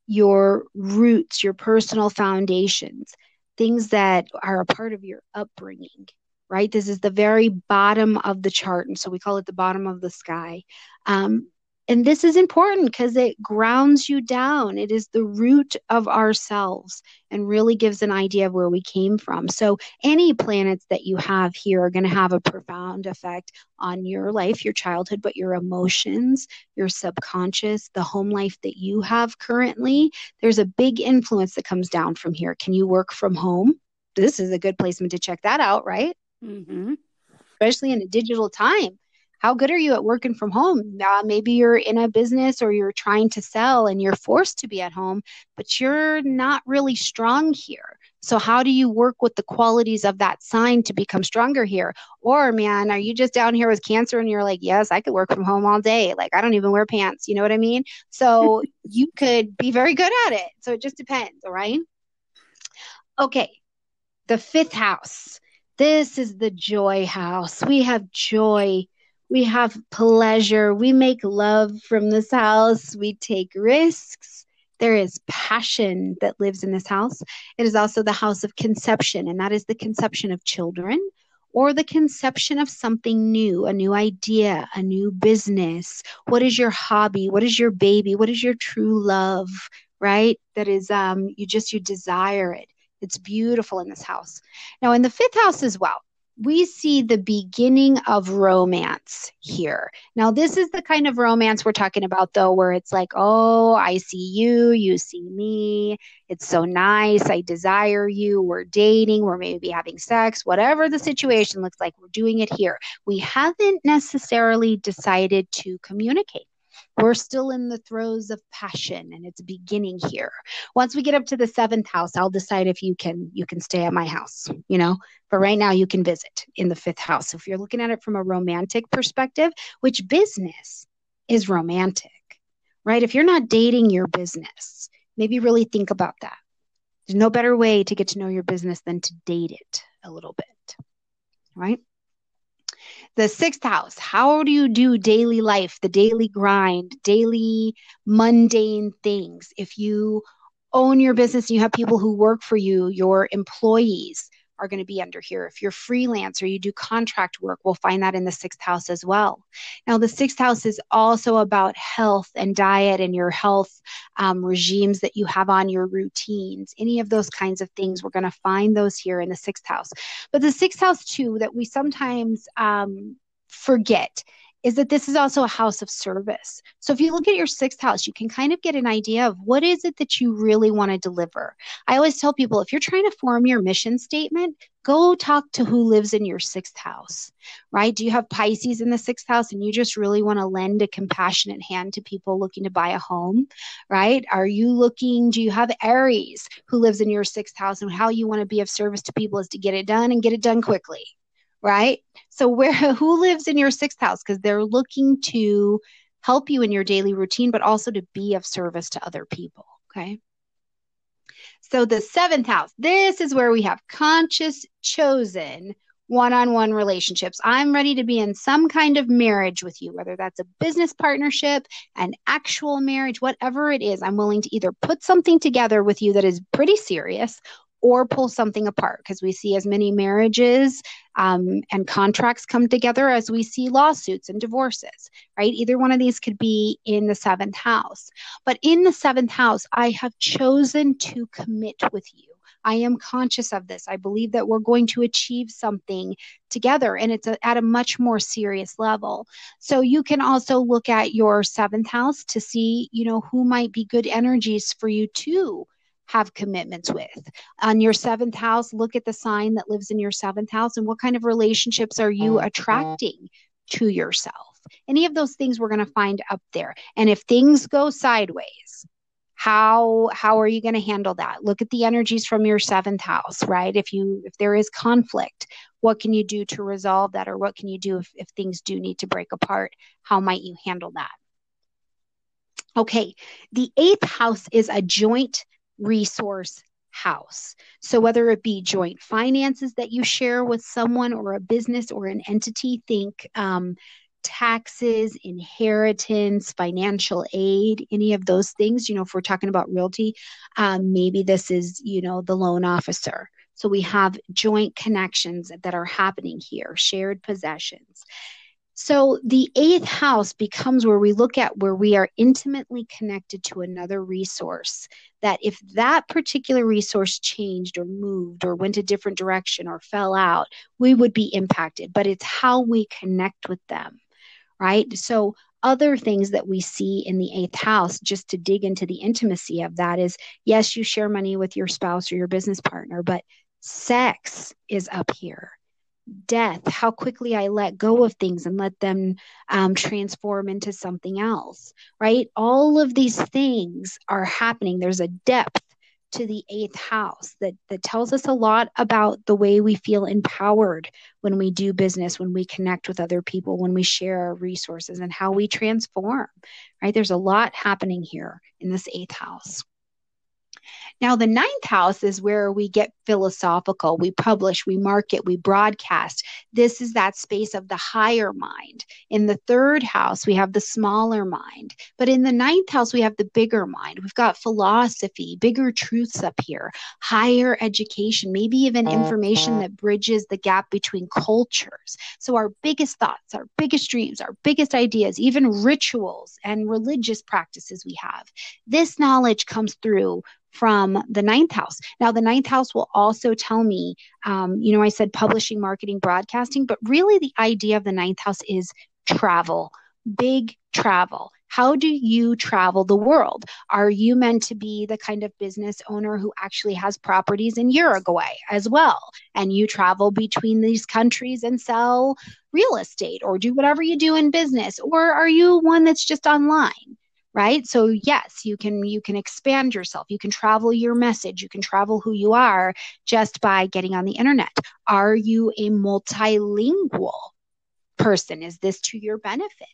your roots, your personal foundations, things that are a part of your upbringing, right? This is the very bottom of the chart. And so we call it the bottom of the sky. Um, and this is important because it grounds you down. It is the root of ourselves and really gives an idea of where we came from. So, any planets that you have here are going to have a profound effect on your life, your childhood, but your emotions, your subconscious, the home life that you have currently. There's a big influence that comes down from here. Can you work from home? This is a good placement to check that out, right? Mm-hmm. Especially in a digital time how good are you at working from home? Uh, maybe you're in a business or you're trying to sell and you're forced to be at home, but you're not really strong here. So, how do you work with the qualities of that sign to become stronger here? Or, man, are you just down here with cancer and you're like, yes, I could work from home all day. Like, I don't even wear pants. You know what I mean? So, you could be very good at it. So, it just depends. All right. Okay. The fifth house. This is the joy house. We have joy we have pleasure. We make love from this house. We take risks. There is passion that lives in this house. It is also the house of conception, and that is the conception of children or the conception of something new, a new idea, a new business. What is your hobby? What is your baby? What is your true love? Right? That is, um, you just, you desire it. It's beautiful in this house. Now, in the fifth house as well, we see the beginning of romance here. Now, this is the kind of romance we're talking about, though, where it's like, oh, I see you, you see me. It's so nice. I desire you. We're dating. We're maybe having sex. Whatever the situation looks like, we're doing it here. We haven't necessarily decided to communicate we're still in the throes of passion and it's beginning here. Once we get up to the seventh house i'll decide if you can you can stay at my house you know? But right now you can visit in the fifth house. If you're looking at it from a romantic perspective which business is romantic right? If you're not dating your business maybe really think about that. There's no better way to get to know your business than to date it a little bit right the sixth house, how do you do daily life, the daily grind, daily mundane things? If you own your business and you have people who work for you, your employees, are going to be under here. If you're freelance or you do contract work, we'll find that in the sixth house as well. Now, the sixth house is also about health and diet and your health um, regimes that you have on your routines, any of those kinds of things. We're going to find those here in the sixth house. But the sixth house, too, that we sometimes um, forget is that this is also a house of service. So if you look at your sixth house, you can kind of get an idea of what is it that you really want to deliver. I always tell people if you're trying to form your mission statement, go talk to who lives in your sixth house, right? Do you have Pisces in the sixth house and you just really want to lend a compassionate hand to people looking to buy a home, right? Are you looking, do you have Aries who lives in your sixth house and how you want to be of service to people is to get it done and get it done quickly, right? So where who lives in your sixth house because they're looking to help you in your daily routine but also to be of service to other people, okay? So the seventh house, this is where we have conscious chosen one-on-one relationships. I'm ready to be in some kind of marriage with you, whether that's a business partnership, an actual marriage, whatever it is. I'm willing to either put something together with you that is pretty serious or pull something apart because we see as many marriages um, and contracts come together as we see lawsuits and divorces, right? Either one of these could be in the seventh house. But in the seventh house, I have chosen to commit with you. I am conscious of this. I believe that we're going to achieve something together and it's a, at a much more serious level. So you can also look at your seventh house to see, you know, who might be good energies for you too have commitments with. On your seventh house, look at the sign that lives in your seventh house and what kind of relationships are you mm-hmm. attracting to yourself. Any of those things we're going to find up there. And if things go sideways, how how are you going to handle that look at the energies from your seventh house right if you if there is conflict what can you do to resolve that or what can you do if, if things do need to break apart how might you handle that okay the eighth house is a joint resource house. So, whether it be joint finances that you share with someone or a business or an entity, think um, taxes, inheritance, financial aid, any of those things. You know, if we're talking about realty, um, maybe this is, you know, the loan officer. So we have joint connections that are happening here, shared possessions. So the eighth house becomes where we look at where we are intimately connected to another resource. That if that particular resource changed or moved or went a different direction or fell out, we would be impacted. But it's how we connect with them, right? So other things that we see in the eighth house, just to dig into the intimacy of that, is yes, you share money with your spouse or your business partner, but sex is up here death, how quickly I let go of things and let them um, transform into something else, right? All of these things are happening. There's a depth to the eighth house that, that tells us a lot about the way we feel empowered when we do business, when we connect with other people, when we share our resources, and how we transform, right? There's a lot happening here in this eighth house. Now, the ninth house is where we get philosophical. We publish, we market, we broadcast. This is that space of the higher mind. In the third house, we have the smaller mind. But in the ninth house, we have the bigger mind. We've got philosophy, bigger truths up here, higher education, maybe even mm-hmm. information that bridges the gap between cultures. So, our biggest thoughts, our biggest dreams, our biggest ideas, even rituals and religious practices we have, this knowledge comes through from the ninth house. Now, the ninth house will also tell me, um, you know, I said publishing, marketing, broadcasting, but really the idea of the ninth house is travel, big travel. How do you travel the world? Are you meant to be the kind of business owner who actually has properties in Uruguay as well? And you travel between these countries and sell real estate or do whatever you do in business? Or are you one that's just online? Right? So yes you can you can expand yourself. You can travel your message. You can travel who you are just by getting on the internet. Are you a multilingual person? Is this to your benefit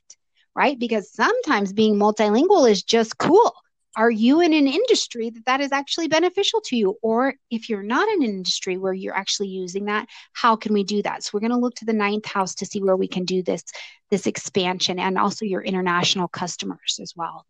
right? Because sometimes being multilingual is just cool. Are you in an industry that that is actually beneficial to you? Or if you're not in an industry where you're actually using that how can we do that? So we're going to look to the ninth house to see where we can do this this expansion and also your international customers as well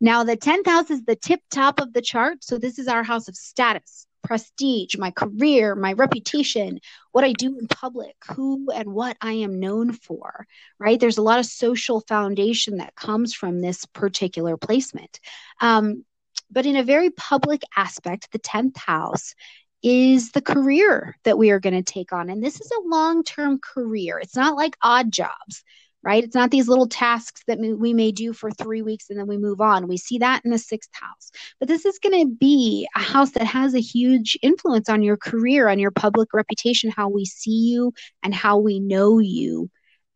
now, the 10th house is the tip top of the chart. So, this is our house of status, prestige, my career, my reputation, what I do in public, who and what I am known for, right? There's a lot of social foundation that comes from this particular placement. Um, but in a very public aspect, the 10th house is the career that we are going to take on. And this is a long term career. It's not like odd jobs right? It's not these little tasks that we may do for three weeks and then we move on. We see that in the sixth house. But this is going to be a house that has a huge influence on your career, on your public reputation, how we see you and how we know you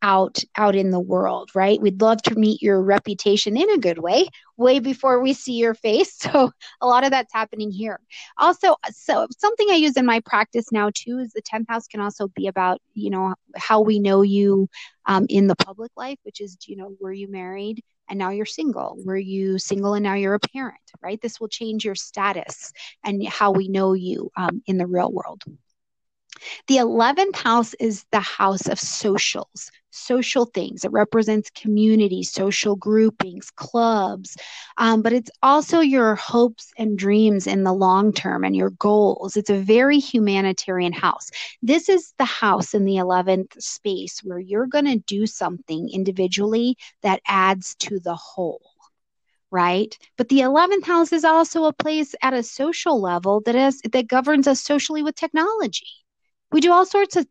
out out in the world right? We'd love to meet your reputation in a good way way before we see your face. So a lot of that's happening here. Also so something i use in my practice now too is the 10th house can also be about you know how we know you um, in the public life which is you know were you married and now you're single? Were you single and now you're a parent right? This will change your status and how we know you um, in the real world the 11th house is the house of socials, social things. It represents community, social groupings, clubs, um, but it's also your hopes and dreams in the long term and your goals. It's a very humanitarian house. This is the house in the 11th space where you're going to do something individually that adds to the whole right? But the 11th house is also a place at a social level that is that governs us socially with technology. We do all sorts of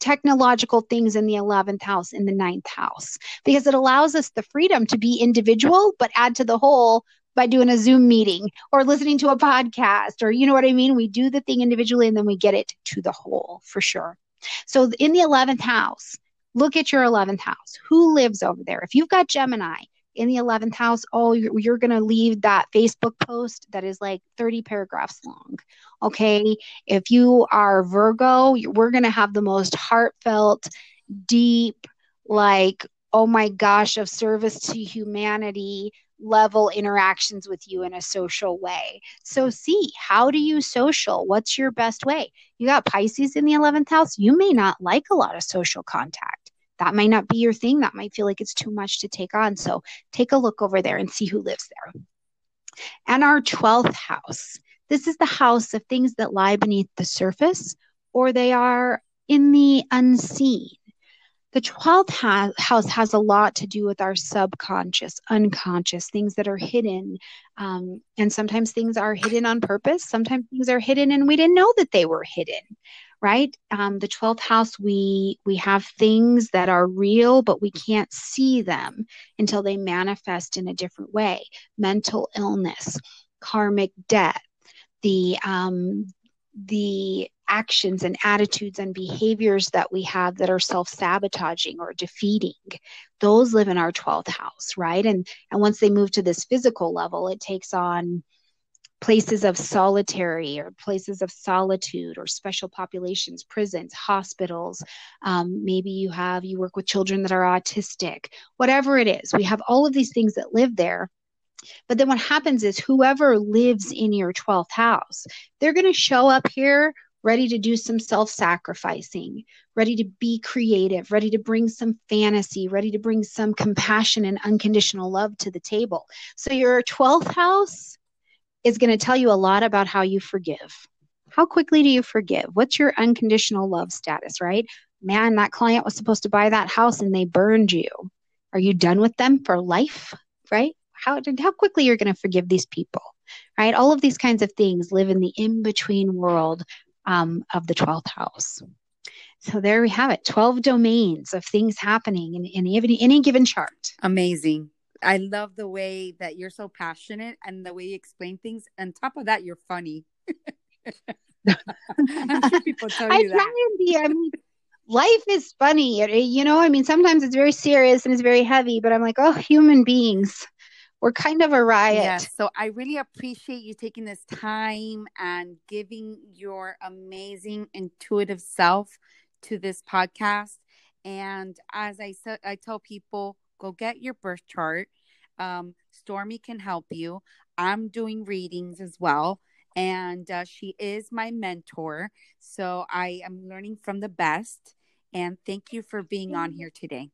technological things in the 11th house, in the ninth house, because it allows us the freedom to be individual, but add to the whole by doing a Zoom meeting or listening to a podcast, or you know what I mean? We do the thing individually and then we get it to the whole for sure. So in the 11th house, look at your 11th house. Who lives over there? If you've got Gemini, in the 11th house, oh, you're, you're going to leave that Facebook post that is like 30 paragraphs long. Okay. If you are Virgo, we're going to have the most heartfelt, deep, like, oh my gosh, of service to humanity level interactions with you in a social way. So, see how do you social? What's your best way? You got Pisces in the 11th house. You may not like a lot of social contact. That might not be your thing. That might feel like it's too much to take on. So, take a look over there and see who lives there. And our 12th house. This is the house of things that lie beneath the surface or they are in the unseen. The 12th ha- house has a lot to do with our subconscious, unconscious, things that are hidden. Um, and sometimes things are hidden on purpose. Sometimes things are hidden and we didn't know that they were hidden, right? Um, the 12th house, we, we have things that are real, but we can't see them until they manifest in a different way. Mental illness, karmic debt, the um, the actions and attitudes and behaviors that we have that are self-sabotaging or defeating those live in our 12th house right and and once they move to this physical level it takes on places of solitary or places of solitude or special populations prisons hospitals. Um, maybe you have you work with children that are autistic whatever it is. We have all of these things that live there. But then what happens is whoever lives in your 12th house, they're going to show up here ready to do some self sacrificing, ready to be creative, ready to bring some fantasy, ready to bring some compassion and unconditional love to the table. So your 12th house is going to tell you a lot about how you forgive. How quickly do you forgive? What's your unconditional love status, right? Man, that client was supposed to buy that house and they burned you. Are you done with them for life, right? how how quickly you're going to forgive these people right all of these kinds of things live in the in between world um, of the 12th house so there we have it 12 domains of things happening in, in any, any given chart amazing i love the way that you're so passionate and the way you explain things on top of that you're funny i'm sure people tell you I that try and be, I mean, life is funny you know i mean sometimes it's very serious and it's very heavy but i'm like oh human beings we're kind of a riot. Yes. So I really appreciate you taking this time and giving your amazing intuitive self to this podcast. And as I said, I tell people, go get your birth chart. Um, Stormy can help you. I'm doing readings as well. And uh, she is my mentor. So I am learning from the best. And thank you for being on here today.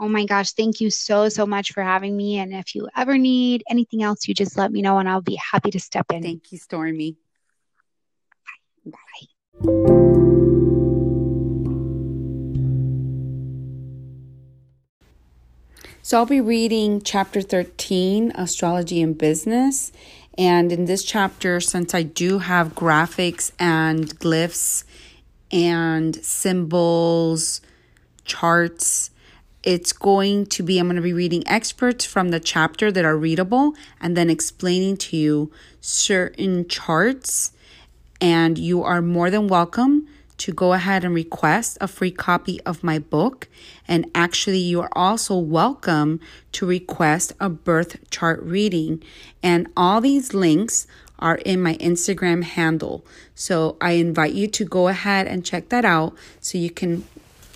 Oh my gosh, thank you so, so much for having me. And if you ever need anything else, you just let me know and I'll be happy to step in. Thank you, Stormy. Bye. Bye. So I'll be reading chapter 13, Astrology and Business. And in this chapter, since I do have graphics and glyphs and symbols, charts, it's going to be, I'm going to be reading experts from the chapter that are readable and then explaining to you certain charts. And you are more than welcome to go ahead and request a free copy of my book. And actually, you are also welcome to request a birth chart reading. And all these links are in my Instagram handle. So I invite you to go ahead and check that out so you can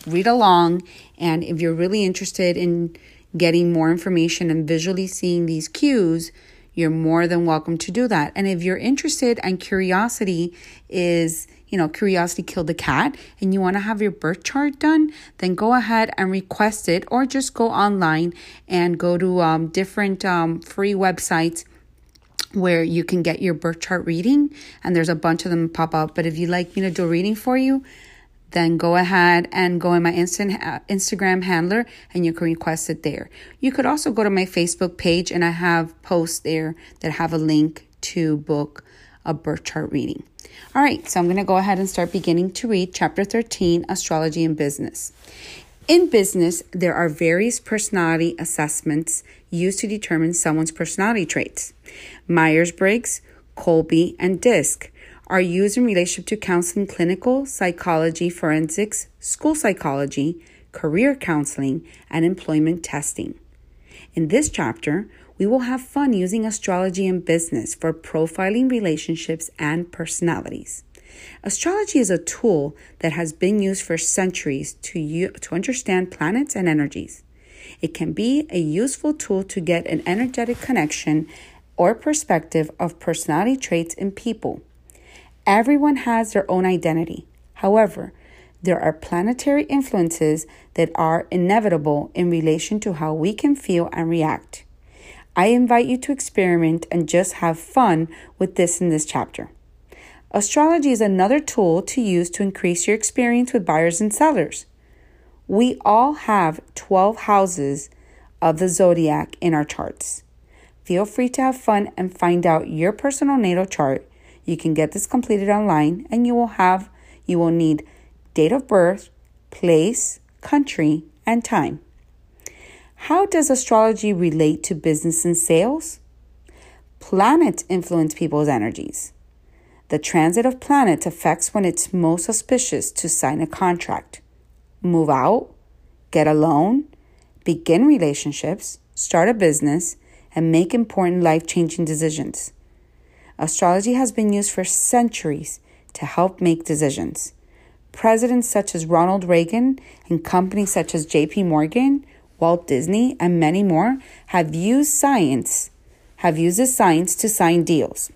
read along. And if you're really interested in getting more information and visually seeing these cues, you're more than welcome to do that. And if you're interested and curiosity is, you know, curiosity killed the cat and you want to have your birth chart done, then go ahead and request it or just go online and go to um, different um, free websites where you can get your birth chart reading and there's a bunch of them pop up. But if you'd like me to do a reading for you, then go ahead and go in my instant uh, Instagram handler and you can request it there. You could also go to my Facebook page and I have posts there that have a link to book a birth chart reading. All right, so I'm going to go ahead and start beginning to read chapter 13 Astrology and Business. In business, there are various personality assessments used to determine someone's personality traits Myers Briggs, Kolbe, and DISC are used in relationship to counseling clinical psychology, forensics, school psychology, career counseling, and employment testing. In this chapter, we will have fun using astrology in business for profiling relationships and personalities. Astrology is a tool that has been used for centuries to, u- to understand planets and energies. It can be a useful tool to get an energetic connection or perspective of personality traits in people. Everyone has their own identity. However, there are planetary influences that are inevitable in relation to how we can feel and react. I invite you to experiment and just have fun with this in this chapter. Astrology is another tool to use to increase your experience with buyers and sellers. We all have 12 houses of the zodiac in our charts. Feel free to have fun and find out your personal natal chart. You can get this completed online and you will have you will need date of birth, place, country, and time. How does astrology relate to business and sales? Planets influence people's energies. The transit of planets affects when it's most auspicious to sign a contract, move out, get a loan, begin relationships, start a business, and make important life changing decisions. Astrology has been used for centuries to help make decisions. Presidents such as Ronald Reagan and companies such as JP Morgan, Walt Disney, and many more have used science, have used the science to sign deals.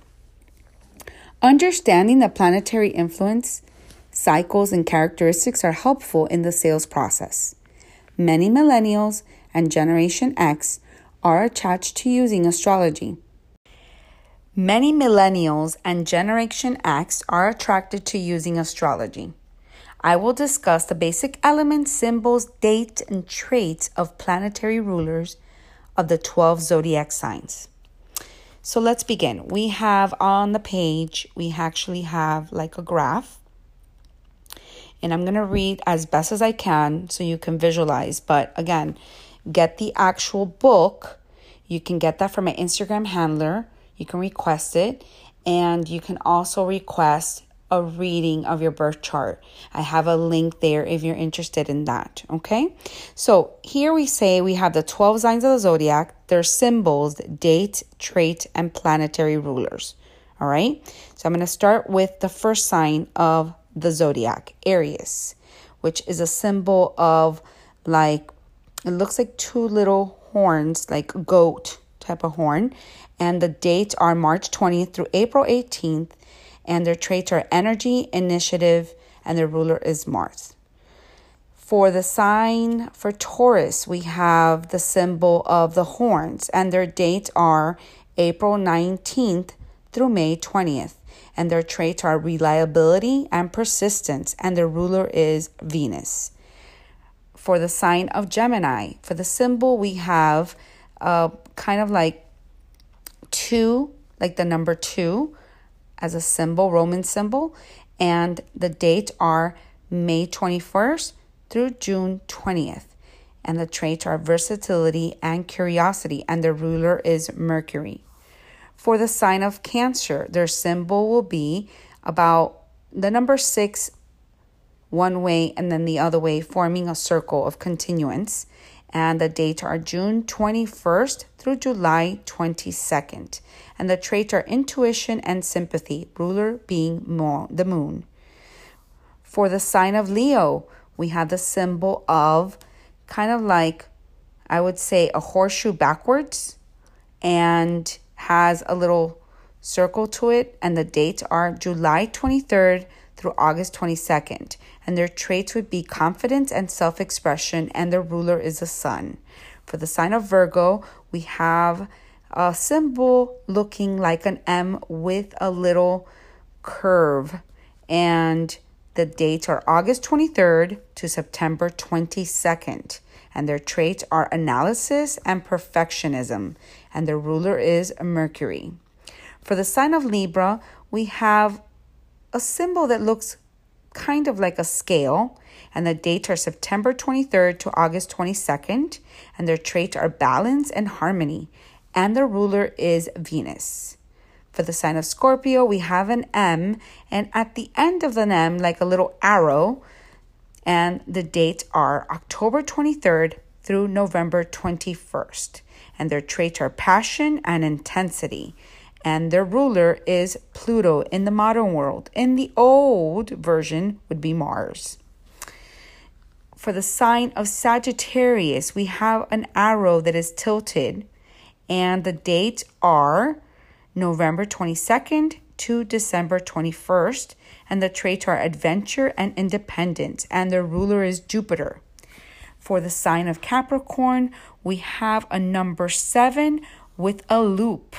Understanding the planetary influence, cycles, and characteristics are helpful in the sales process. Many millennials and Generation X are attached to using astrology. Many millennials and Generation X are attracted to using astrology. I will discuss the basic elements, symbols, dates, and traits of planetary rulers of the 12 zodiac signs. So let's begin. We have on the page, we actually have like a graph. And I'm going to read as best as I can so you can visualize. But again, get the actual book. You can get that from my Instagram handler. You can request it. And you can also request a reading of your birth chart. I have a link there if you're interested in that. Okay. So here we say we have the 12 signs of the zodiac, their symbols, date, trait, and planetary rulers. All right. So I'm going to start with the first sign of the zodiac, Aries, which is a symbol of like, it looks like two little horns, like goat type of horn. And the dates are March 20th through April 18th and their traits are energy, initiative, and their ruler is Mars. For the sign for Taurus, we have the symbol of the horns, and their dates are April 19th through May 20th. And their traits are reliability and persistence, and their ruler is Venus. For the sign of Gemini, for the symbol, we have uh, kind of like two, like the number two, as a symbol, Roman symbol, and the dates are May 21st through June 20th. And the traits are versatility and curiosity, and the ruler is Mercury. For the sign of Cancer, their symbol will be about the number six one way and then the other way, forming a circle of continuance. And the dates are June 21st through July 22nd and the traits are intuition and sympathy, ruler being the moon. For the sign of Leo, we have the symbol of kind of like, I would say, a horseshoe backwards and has a little circle to it, and the dates are July 23rd through August 22nd. And their traits would be confidence and self expression, and their ruler is the sun. For the sign of Virgo, we have a symbol looking like an M with a little curve. And the dates are August 23rd to September 22nd. And their traits are analysis and perfectionism. And the ruler is Mercury. For the sign of Libra, we have a symbol that looks kind of like a scale. And the dates are September 23rd to August 22nd. And their traits are balance and harmony and the ruler is Venus. For the sign of Scorpio, we have an M, and at the end of the M, like a little arrow, and the dates are October 23rd through November 21st. and their traits are passion and intensity. And their ruler is Pluto in the modern world. In the old version would be Mars. For the sign of Sagittarius, we have an arrow that is tilted, and the dates are November 22nd to December 21st, and the traits are adventure and independence, and their ruler is Jupiter. For the sign of Capricorn, we have a number seven with a loop,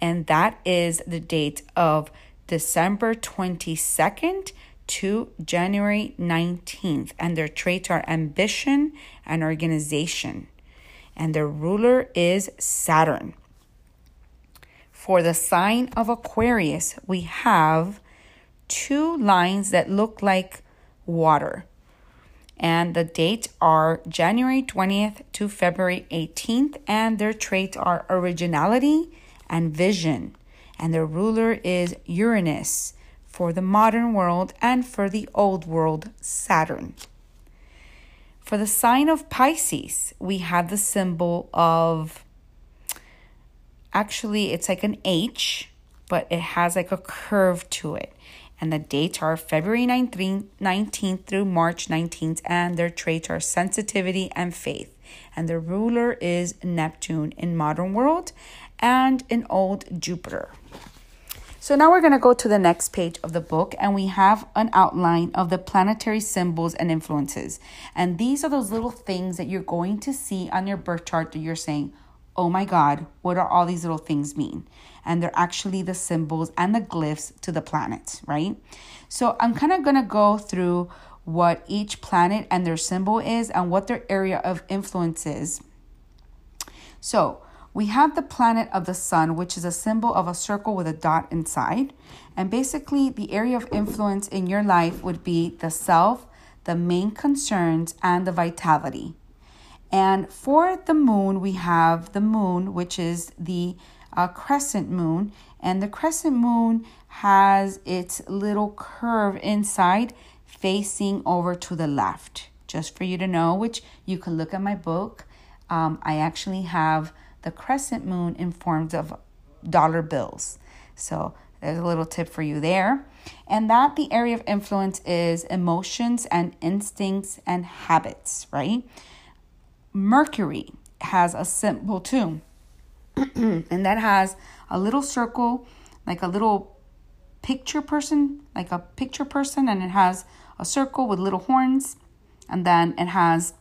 and that is the date of December 22nd to January 19th. And their traits are ambition and organization. And their ruler is Saturn. For the sign of Aquarius, we have two lines that look like water. And the dates are January 20th to February 18th. And their traits are originality and vision. And their ruler is Uranus for the modern world and for the old world, Saturn. For the sign of Pisces, we have the symbol of actually, it's like an H, but it has like a curve to it. And the dates are February 19th, 19th through March 19th, and their traits are sensitivity and faith. And the ruler is Neptune in modern world and in old Jupiter. So now we're going to go to the next page of the book and we have an outline of the planetary symbols and influences. And these are those little things that you're going to see on your birth chart that you're saying, oh my God, what are all these little things mean? And they're actually the symbols and the glyphs to the planets, right? So I'm kind of going to go through what each planet and their symbol is and what their area of influence is. So, we have the planet of the sun, which is a symbol of a circle with a dot inside. And basically, the area of influence in your life would be the self, the main concerns, and the vitality. And for the moon, we have the moon, which is the uh, crescent moon. And the crescent moon has its little curve inside facing over to the left. Just for you to know, which you can look at my book. Um, I actually have the crescent moon in forms of dollar bills. So there's a little tip for you there. And that the area of influence is emotions and instincts and habits, right? Mercury has a symbol too. and that has a little circle, like a little picture person, like a picture person, and it has a circle with little horns. And then it has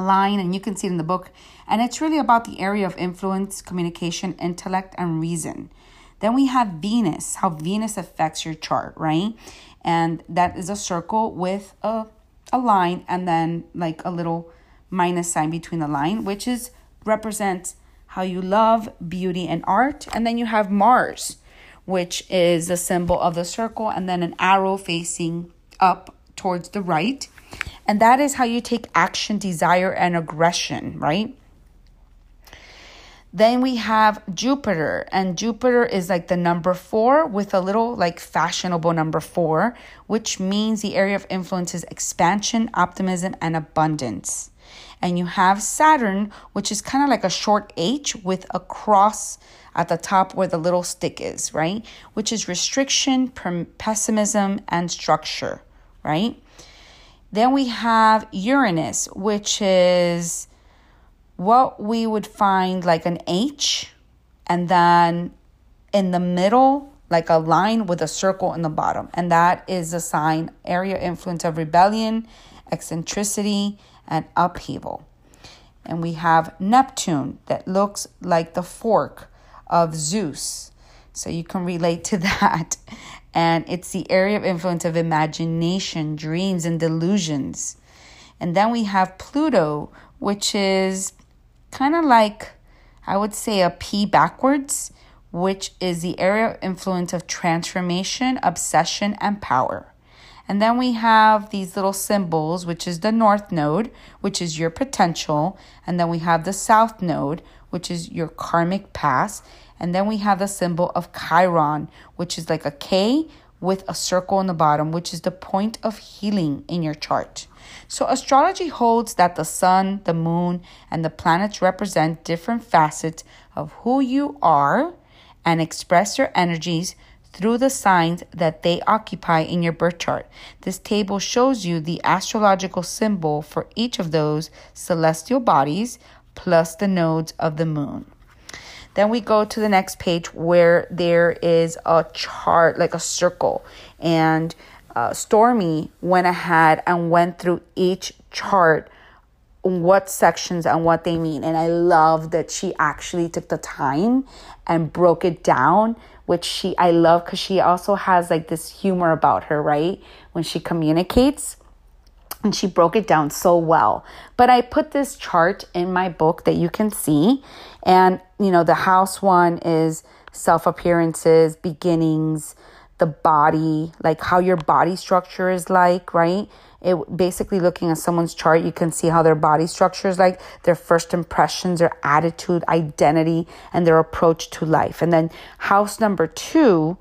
line, and you can see it in the book. And it's really about the area of influence, communication, intellect, and reason. Then we have Venus, how Venus affects your chart, right? And that is a circle with a, a line and then like a little minus sign between the line, which is represents how you love beauty and art. And then you have Mars, which is the symbol of the circle, and then an arrow facing up towards the right. And that is how you take action, desire, and aggression, right? Then we have Jupiter, and Jupiter is like the number four with a little like fashionable number four, which means the area of influence is expansion, optimism, and abundance. And you have Saturn, which is kind of like a short H with a cross at the top where the little stick is, right? Which is restriction, pessimism, and structure, right? Then we have Uranus, which is what we would find like an H, and then in the middle, like a line with a circle in the bottom. And that is a sign, area influence of rebellion, eccentricity, and upheaval. And we have Neptune that looks like the fork of Zeus. So you can relate to that and it's the area of influence of imagination, dreams, and delusions. And then we have Pluto, which is kind of like, I would say, a P backwards, which is the area of influence of transformation, obsession, and power. And then we have these little symbols, which is the north node, which is your potential. And then we have the south node, which is your karmic past. And then we have the symbol of Chiron, which is like a K with a circle on the bottom, which is the point of healing in your chart. So, astrology holds that the sun, the moon, and the planets represent different facets of who you are and express your energies through the signs that they occupy in your birth chart. This table shows you the astrological symbol for each of those celestial bodies plus the nodes of the moon. Then we go to the next page where there is a chart, like a circle. And uh, Stormy went ahead and went through each chart, what sections and what they mean. And I love that she actually took the time and broke it down, which she, I love because she also has like this humor about her, right? When she communicates and she broke it down so well. But I put this chart in my book that you can see. And, you know, the house one is self appearances, beginnings, the body, like how your body structure is like, right? It basically looking at someone's chart, you can see how their body structure is like, their first impressions, their attitude, identity, and their approach to life. And then house number two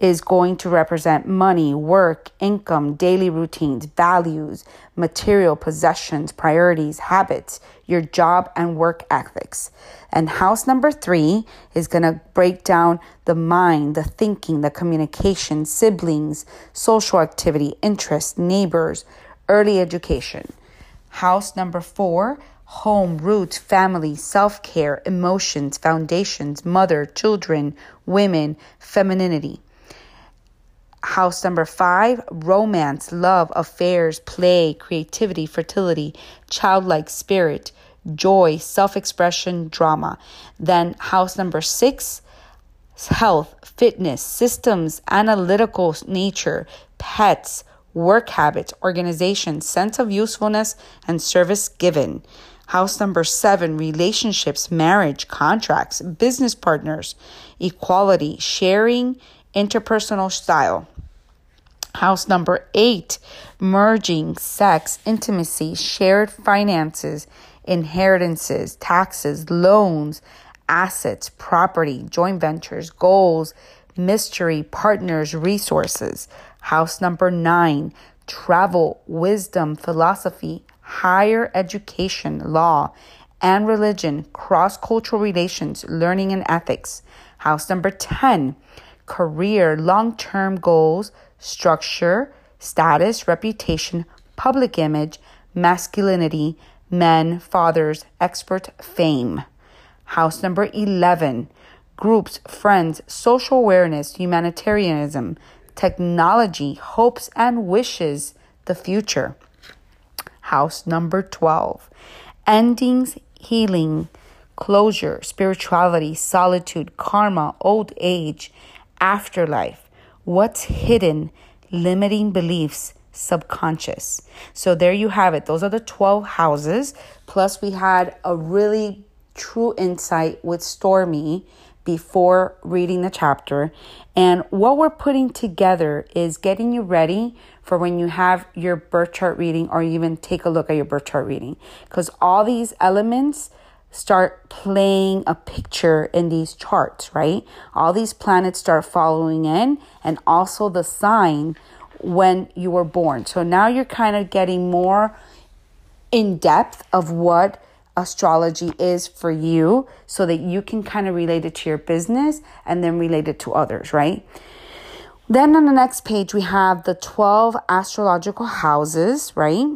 is going to represent money, work, income, daily routines, values, material possessions, priorities, habits, your job and work ethics. And house number three is going to break down the mind, the thinking, the communication, siblings, social activity, interests, neighbors, early education. House number four, home, roots, family, self care, emotions, foundations, mother, children, women, femininity. House number five, romance, love, affairs, play, creativity, fertility, childlike spirit, joy, self expression, drama. Then house number six, health, fitness, systems, analytical nature, pets, work habits, organization, sense of usefulness, and service given. House number seven, relationships, marriage, contracts, business partners, equality, sharing, interpersonal style. House number eight, merging, sex, intimacy, shared finances, inheritances, taxes, loans, assets, property, joint ventures, goals, mystery, partners, resources. House number nine, travel, wisdom, philosophy, higher education, law, and religion, cross cultural relations, learning and ethics. House number 10, career, long term goals, structure, status, reputation, public image, masculinity, men, fathers, expert, fame. House number 11 groups, friends, social awareness, humanitarianism, technology, hopes and wishes, the future. House number 12 endings, healing, closure, spirituality, solitude, karma, old age, afterlife, what's hidden, limiting beliefs, subconscious. So there you have it. Those are the 12 houses. Plus, we had a really true insight with Stormy before reading the chapter. And what we're putting together is getting you ready for when you have your birth chart reading or even take a look at your birth chart reading. Because all these elements start playing a picture in these charts, right? All these planets start following in, and also the sign when you were born. So now you're kind of getting more in depth of what astrology is for you so that you can kind of relate it to your business and then relate it to others, right? Then on the next page, we have the 12 astrological houses, right?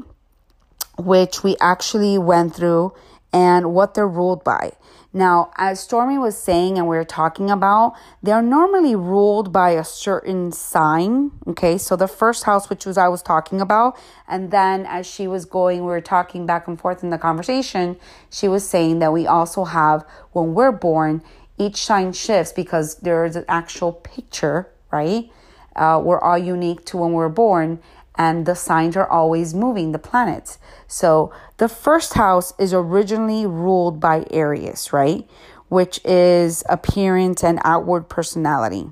Which we actually went through and what they're ruled by. Now, as Stormy was saying and we are talking about, they're normally ruled by a certain sign. Okay, so the first house, which was I was talking about, and then as she was going, we were talking back and forth in the conversation, she was saying that we also have when we're born, each sign shifts because there is an actual picture, right? Uh, we're all unique to when we're born and the signs are always moving, the planets. So the first house is originally ruled by Aries, right? Which is appearance and outward personality.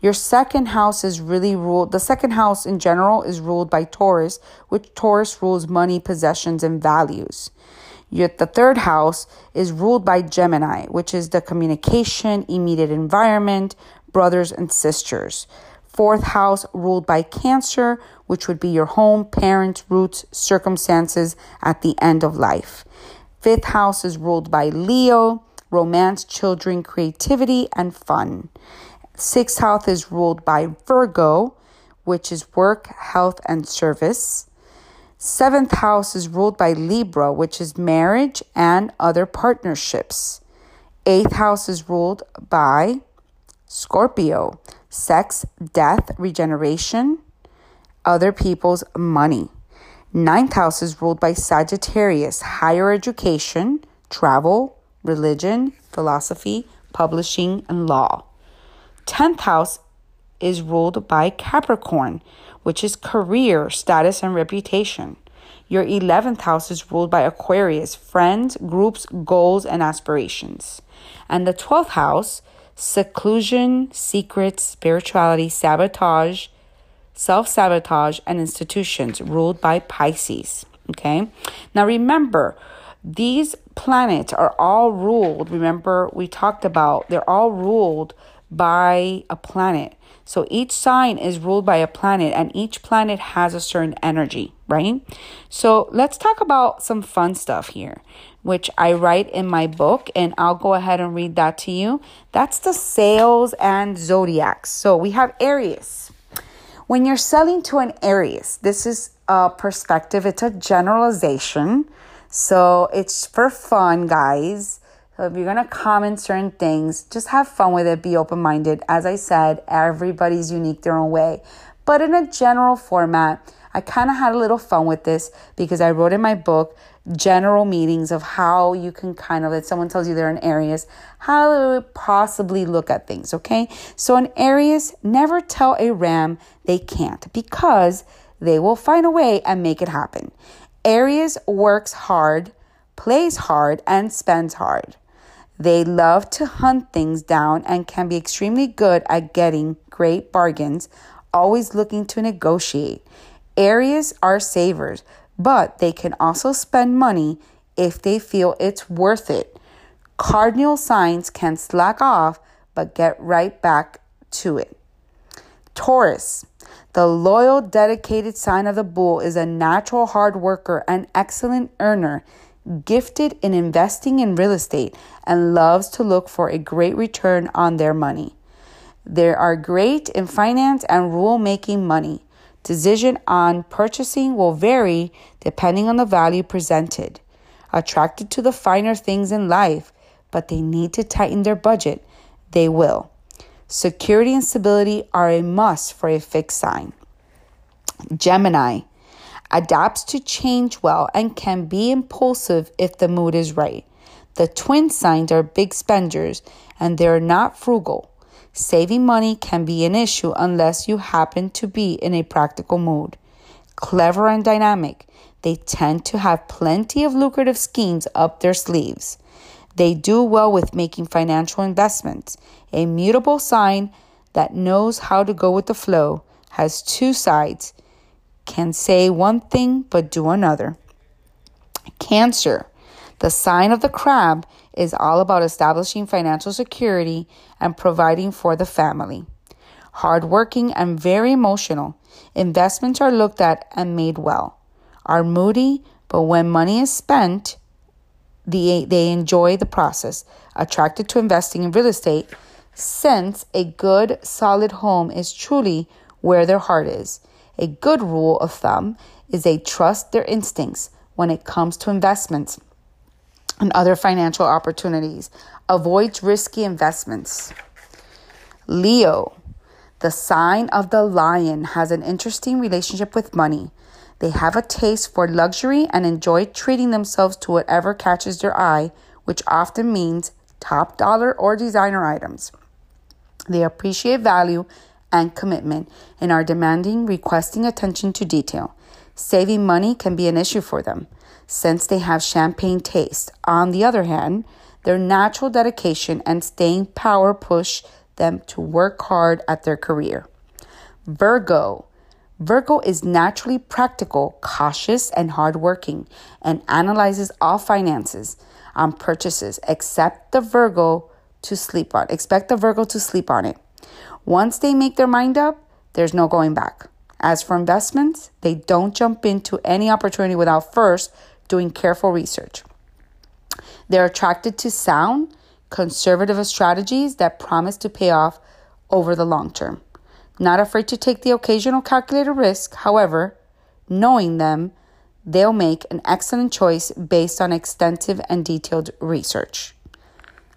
Your second house is really ruled, the second house in general is ruled by Taurus, which Taurus rules money, possessions, and values. Yet the third house is ruled by Gemini, which is the communication, immediate environment, brothers and sisters. Fourth house ruled by Cancer, which would be your home, parents, roots, circumstances at the end of life. Fifth house is ruled by Leo, romance, children, creativity, and fun. Sixth house is ruled by Virgo, which is work, health, and service. Seventh house is ruled by Libra, which is marriage and other partnerships. Eighth house is ruled by Scorpio, sex, death, regeneration, other people's money. Ninth house is ruled by Sagittarius, higher education, travel, religion, philosophy, publishing, and law. Tenth house is ruled by Capricorn, which is career, status, and reputation. Your 11th house is ruled by Aquarius, friends, groups, goals, and aspirations. And the 12th house, seclusion, secrets, spirituality, sabotage, self sabotage, and institutions, ruled by Pisces. Okay. Now remember, these planets are all ruled. Remember, we talked about they're all ruled by a planet. So each sign is ruled by a planet, and each planet has a certain energy, right? So let's talk about some fun stuff here, which I write in my book, and I'll go ahead and read that to you. That's the sales and zodiacs. So we have Aries. When you're selling to an Aries, this is a perspective, it's a generalization. So it's for fun, guys. So if you're going to comment certain things, just have fun with it, be open minded. As I said, everybody's unique their own way. But in a general format, I kind of had a little fun with this because I wrote in my book general meanings of how you can kind of, if someone tells you they're in Aries, how to possibly look at things, okay? So in Aries, never tell a ram they can't because they will find a way and make it happen. Aries works hard, plays hard, and spends hard. They love to hunt things down and can be extremely good at getting great bargains, always looking to negotiate. Aries are savers, but they can also spend money if they feel it's worth it. Cardinal signs can slack off but get right back to it. Taurus. The loyal, dedicated sign of the bull is a natural hard worker and excellent earner gifted in investing in real estate, and loves to look for a great return on their money. They are great in finance and rule making money. Decision on purchasing will vary depending on the value presented. Attracted to the finer things in life, but they need to tighten their budget. They will. Security and stability are a must for a fixed sign. Gemini adapts to change well, and can be impulsive if the mood is right. The twin signs are big spenders and they're not frugal. Saving money can be an issue unless you happen to be in a practical mood. Clever and dynamic, they tend to have plenty of lucrative schemes up their sleeves. They do well with making financial investments. A mutable sign that knows how to go with the flow has two sides can say one thing but do another. Cancer, the sign of the crab, is all about establishing financial security and providing for the family. Hardworking and very emotional, investments are looked at and made well. Are moody, but when money is spent, the, they enjoy the process. Attracted to investing in real estate, since a good, solid home is truly where their heart is. A good rule of thumb is they trust their instincts when it comes to investments and other financial opportunities. Avoids risky investments. Leo, the sign of the lion, has an interesting relationship with money. They have a taste for luxury and enjoy treating themselves to whatever catches their eye, which often means top dollar or designer items. They appreciate value and commitment and are demanding, requesting attention to detail. Saving money can be an issue for them since they have champagne taste. On the other hand, their natural dedication and staying power push them to work hard at their career. Virgo. Virgo is naturally practical, cautious, and hardworking and analyzes all finances on purchases except the Virgo to sleep on. Expect the Virgo to sleep on it. Once they make their mind up, there's no going back. As for investments, they don't jump into any opportunity without first doing careful research. They're attracted to sound, conservative strategies that promise to pay off over the long term. Not afraid to take the occasional calculated risk, however, knowing them, they'll make an excellent choice based on extensive and detailed research.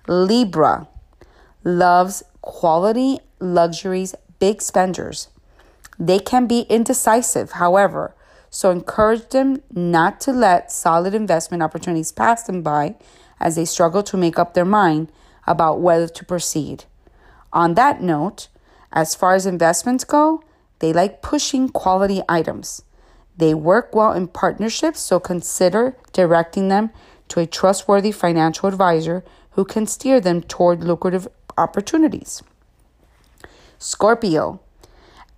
Libra loves quality, luxuries, big spenders. They can be indecisive, however, so encourage them not to let solid investment opportunities pass them by as they struggle to make up their mind about whether to proceed. On that note, as far as investments go, they like pushing quality items. They work well in partnerships, so consider directing them to a trustworthy financial advisor who can steer them toward lucrative opportunities. Scorpio.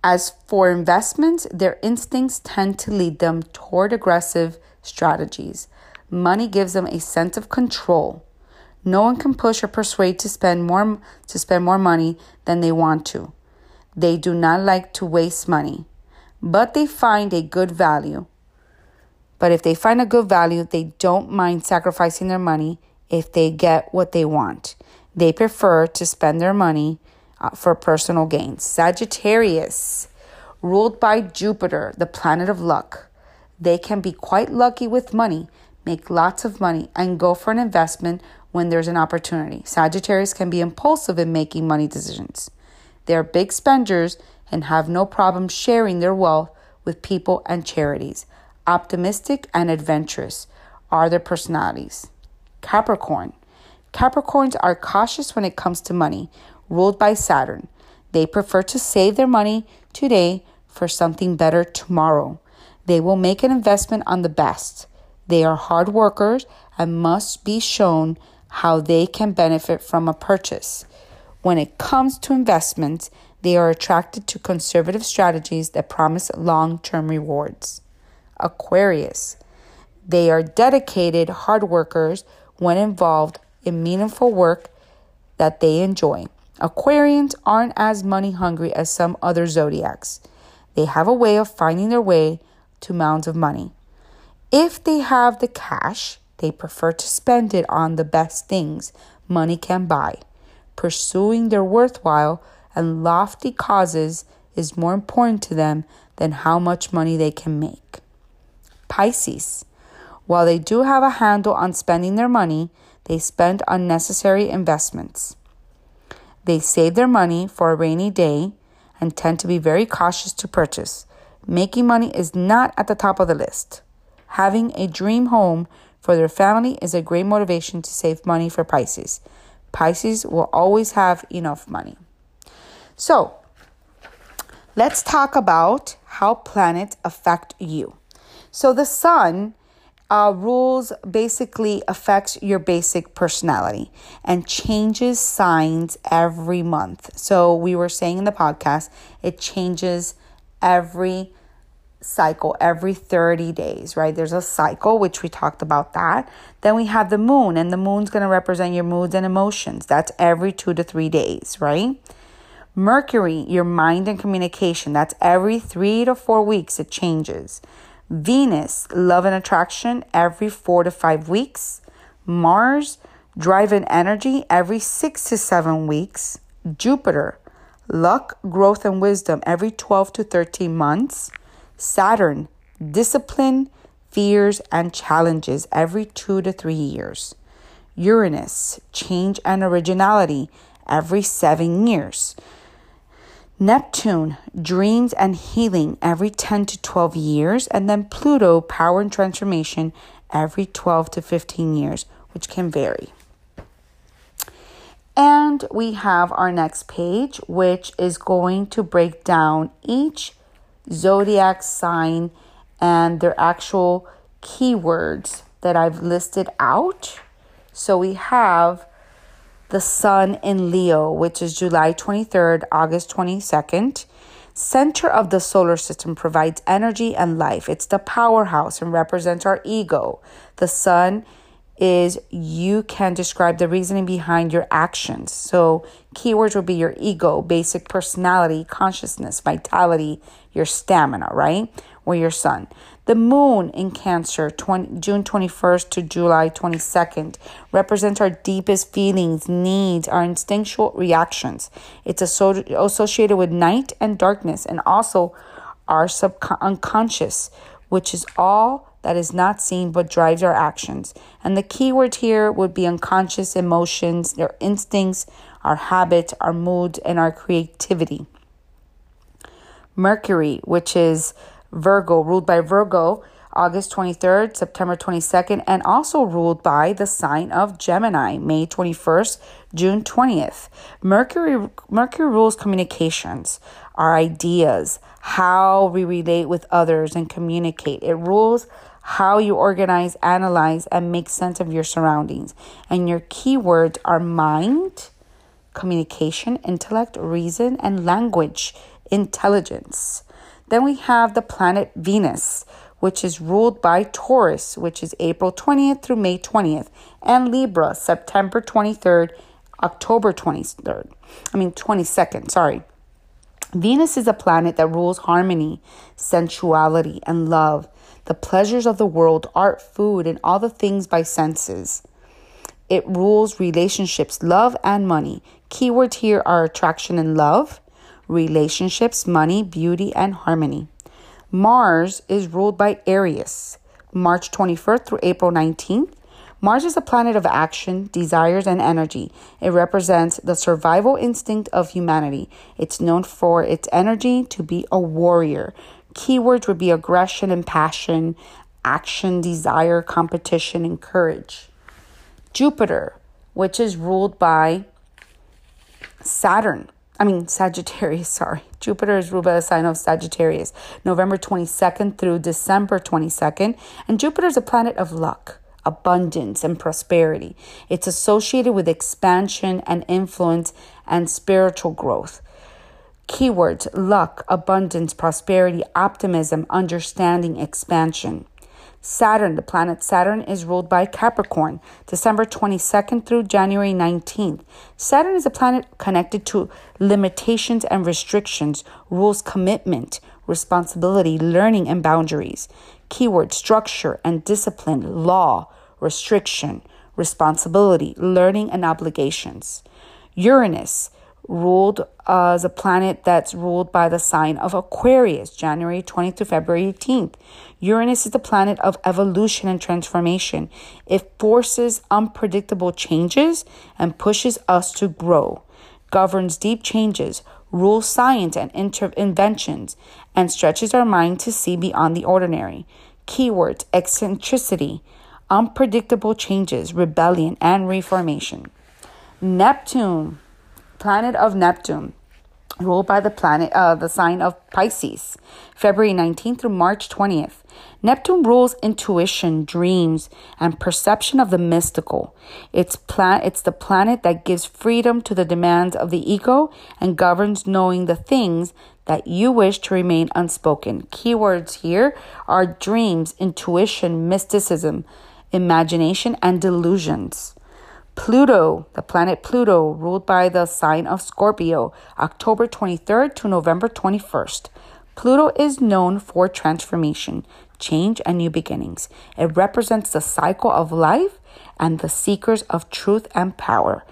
As for investments, their instincts tend to lead them toward aggressive strategies. Money gives them a sense of control. No one can push or persuade to spend more to spend more money than they want to. They do not like to waste money, but they find a good value. But if they find a good value, they don't mind sacrificing their money if they get what they want. They prefer to spend their money uh, for personal gains. Sagittarius, ruled by Jupiter, the planet of luck. They can be quite lucky with money, make lots of money, and go for an investment when there's an opportunity. Sagittarius can be impulsive in making money decisions. They are big spenders and have no problem sharing their wealth with people and charities. Optimistic and adventurous are their personalities. Capricorn. Capricorns are cautious when it comes to money, ruled by Saturn. They prefer to save their money today for something better tomorrow. They will make an investment on the best. They are hard workers and must be shown how they can benefit from a purchase. When it comes to investments, they are attracted to conservative strategies that promise long term rewards. Aquarius. They are dedicated hard workers when involved in meaningful work that they enjoy. Aquarians aren't as money hungry as some other zodiacs. They have a way of finding their way to mounds of money. If they have the cash, they prefer to spend it on the best things money can buy. Pursuing their worthwhile and lofty causes is more important to them than how much money they can make. Pisces. While they do have a handle on spending their money, they spend unnecessary investments. They save their money for a rainy day and tend to be very cautious to purchase. Making money is not at the top of the list. Having a dream home for their family is a great motivation to save money for Pisces. Pisces will always have enough money. So, let's talk about how planets affect you. So, the sun uh, rules basically affects your basic personality and changes signs every month. So we were saying in the podcast, it changes every cycle every 30 days, right? There's a cycle, which we talked about that. Then we have the moon, and the moon's going to represent your moods and emotions. That's every two to three days, right? Mercury, your mind and communication. That's every three to four weeks, it changes. Venus, love and attraction every four to five weeks. Mars, drive and energy every six to seven weeks. Jupiter, luck, growth, and wisdom every 12 to 13 months. Saturn, discipline, fears, and challenges every two to three years. Uranus, change and originality every seven years. Neptune, dreams and healing every 10 to 12 years, and then Pluto, power and transformation every 12 to 15 years, which can vary. And we have our next page, which is going to break down each zodiac sign and their actual keywords that I've listed out. So we have the sun in Leo, which is July 23rd, August 22nd. Center of the solar system provides energy and life. It's the powerhouse and represents our ego. The sun is you can describe the reasoning behind your actions. So, keywords would be your ego, basic personality, consciousness, vitality, your stamina, right? Or your sun. The moon in Cancer, 20, June 21st to July 22nd, represents our deepest feelings, needs, our instinctual reactions. It's associated with night and darkness and also our subconscious, which is all that is not seen but drives our actions. And the key word here would be unconscious emotions, their instincts, our habits, our moods, and our creativity. Mercury, which is Virgo, ruled by Virgo, August 23rd, September 22nd, and also ruled by the sign of Gemini, May 21st, June 20th. Mercury Mercury rules communications, our ideas, how we relate with others and communicate. It rules how you organize, analyze, and make sense of your surroundings. And your keywords are mind, communication, intellect, reason, and language, intelligence. Then we have the planet Venus, which is ruled by Taurus, which is April 20th through May 20th, and Libra, September 23rd, October 23rd. I mean, 22nd, sorry. Venus is a planet that rules harmony, sensuality, and love, the pleasures of the world, art, food, and all the things by senses. It rules relationships, love, and money. Keywords here are attraction and love, relationships, money, beauty, and harmony. Mars is ruled by Aries, March 21st through April 19th. Mars is a planet of action, desires, and energy. It represents the survival instinct of humanity. It's known for its energy to be a warrior. Keywords would be aggression and passion, action, desire, competition, and courage. Jupiter, which is ruled by Saturn, I mean, Sagittarius, sorry. Jupiter is by the sign of Sagittarius, November 22nd through December 22nd. And Jupiter is a planet of luck, abundance, and prosperity. It's associated with expansion and influence and spiritual growth. Keywords luck, abundance, prosperity, optimism, understanding, expansion. Saturn, the planet Saturn, is ruled by Capricorn, December 22nd through January 19th. Saturn is a planet connected to limitations and restrictions, rules commitment, responsibility, learning, and boundaries. Keyword structure and discipline, law, restriction, responsibility, learning, and obligations. Uranus, ruled as a planet that's ruled by the sign of Aquarius, January 20th to February 18th. Uranus is the planet of evolution and transformation. It forces unpredictable changes and pushes us to grow, governs deep changes, rules science and inventions, and stretches our mind to see beyond the ordinary. Keywords eccentricity, unpredictable changes, rebellion, and reformation. Neptune planet of Neptune, ruled by the planet uh, the sign of Pisces, February 19th through March 20th. Neptune rules intuition, dreams, and perception of the mystical. It's plan it's the planet that gives freedom to the demands of the ego and governs knowing the things that you wish to remain unspoken. Keywords here are dreams, intuition, mysticism, imagination, and delusions. Pluto, the planet Pluto, ruled by the sign of Scorpio, October 23rd to November 21st. Pluto is known for transformation, change, and new beginnings. It represents the cycle of life and the seekers of truth and power.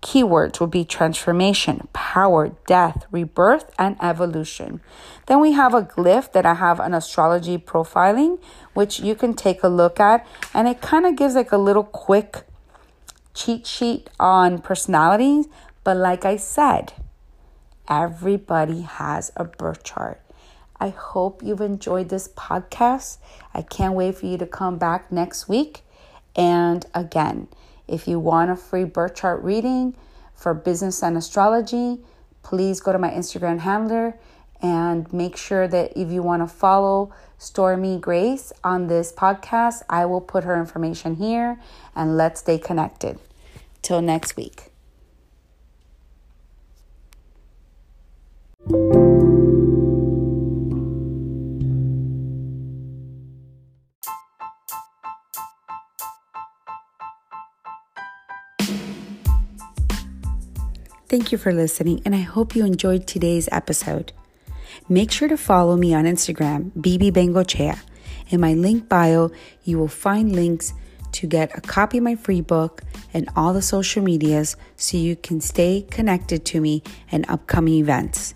Keywords would be transformation, power, death, rebirth, and evolution. Then we have a glyph that I have an astrology profiling, which you can take a look at, and it kind of gives like a little quick cheat sheet on personalities, but like I said, everybody has a birth chart. I hope you've enjoyed this podcast. I can't wait for you to come back next week. And again, if you want a free birth chart reading for business and astrology, please go to my Instagram handler and make sure that if you want to follow Stormy Grace on this podcast. I will put her information here and let's stay connected. Till next week. Thank you for listening, and I hope you enjoyed today's episode. Make sure to follow me on Instagram, Bibi Bengochea. In my link bio, you will find links to get a copy of my free book and all the social medias so you can stay connected to me and upcoming events.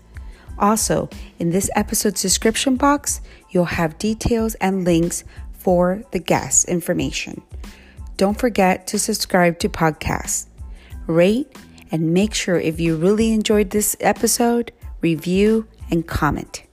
Also, in this episode's description box, you'll have details and links for the guest information. Don't forget to subscribe to podcasts, rate, and make sure if you really enjoyed this episode, review and comment.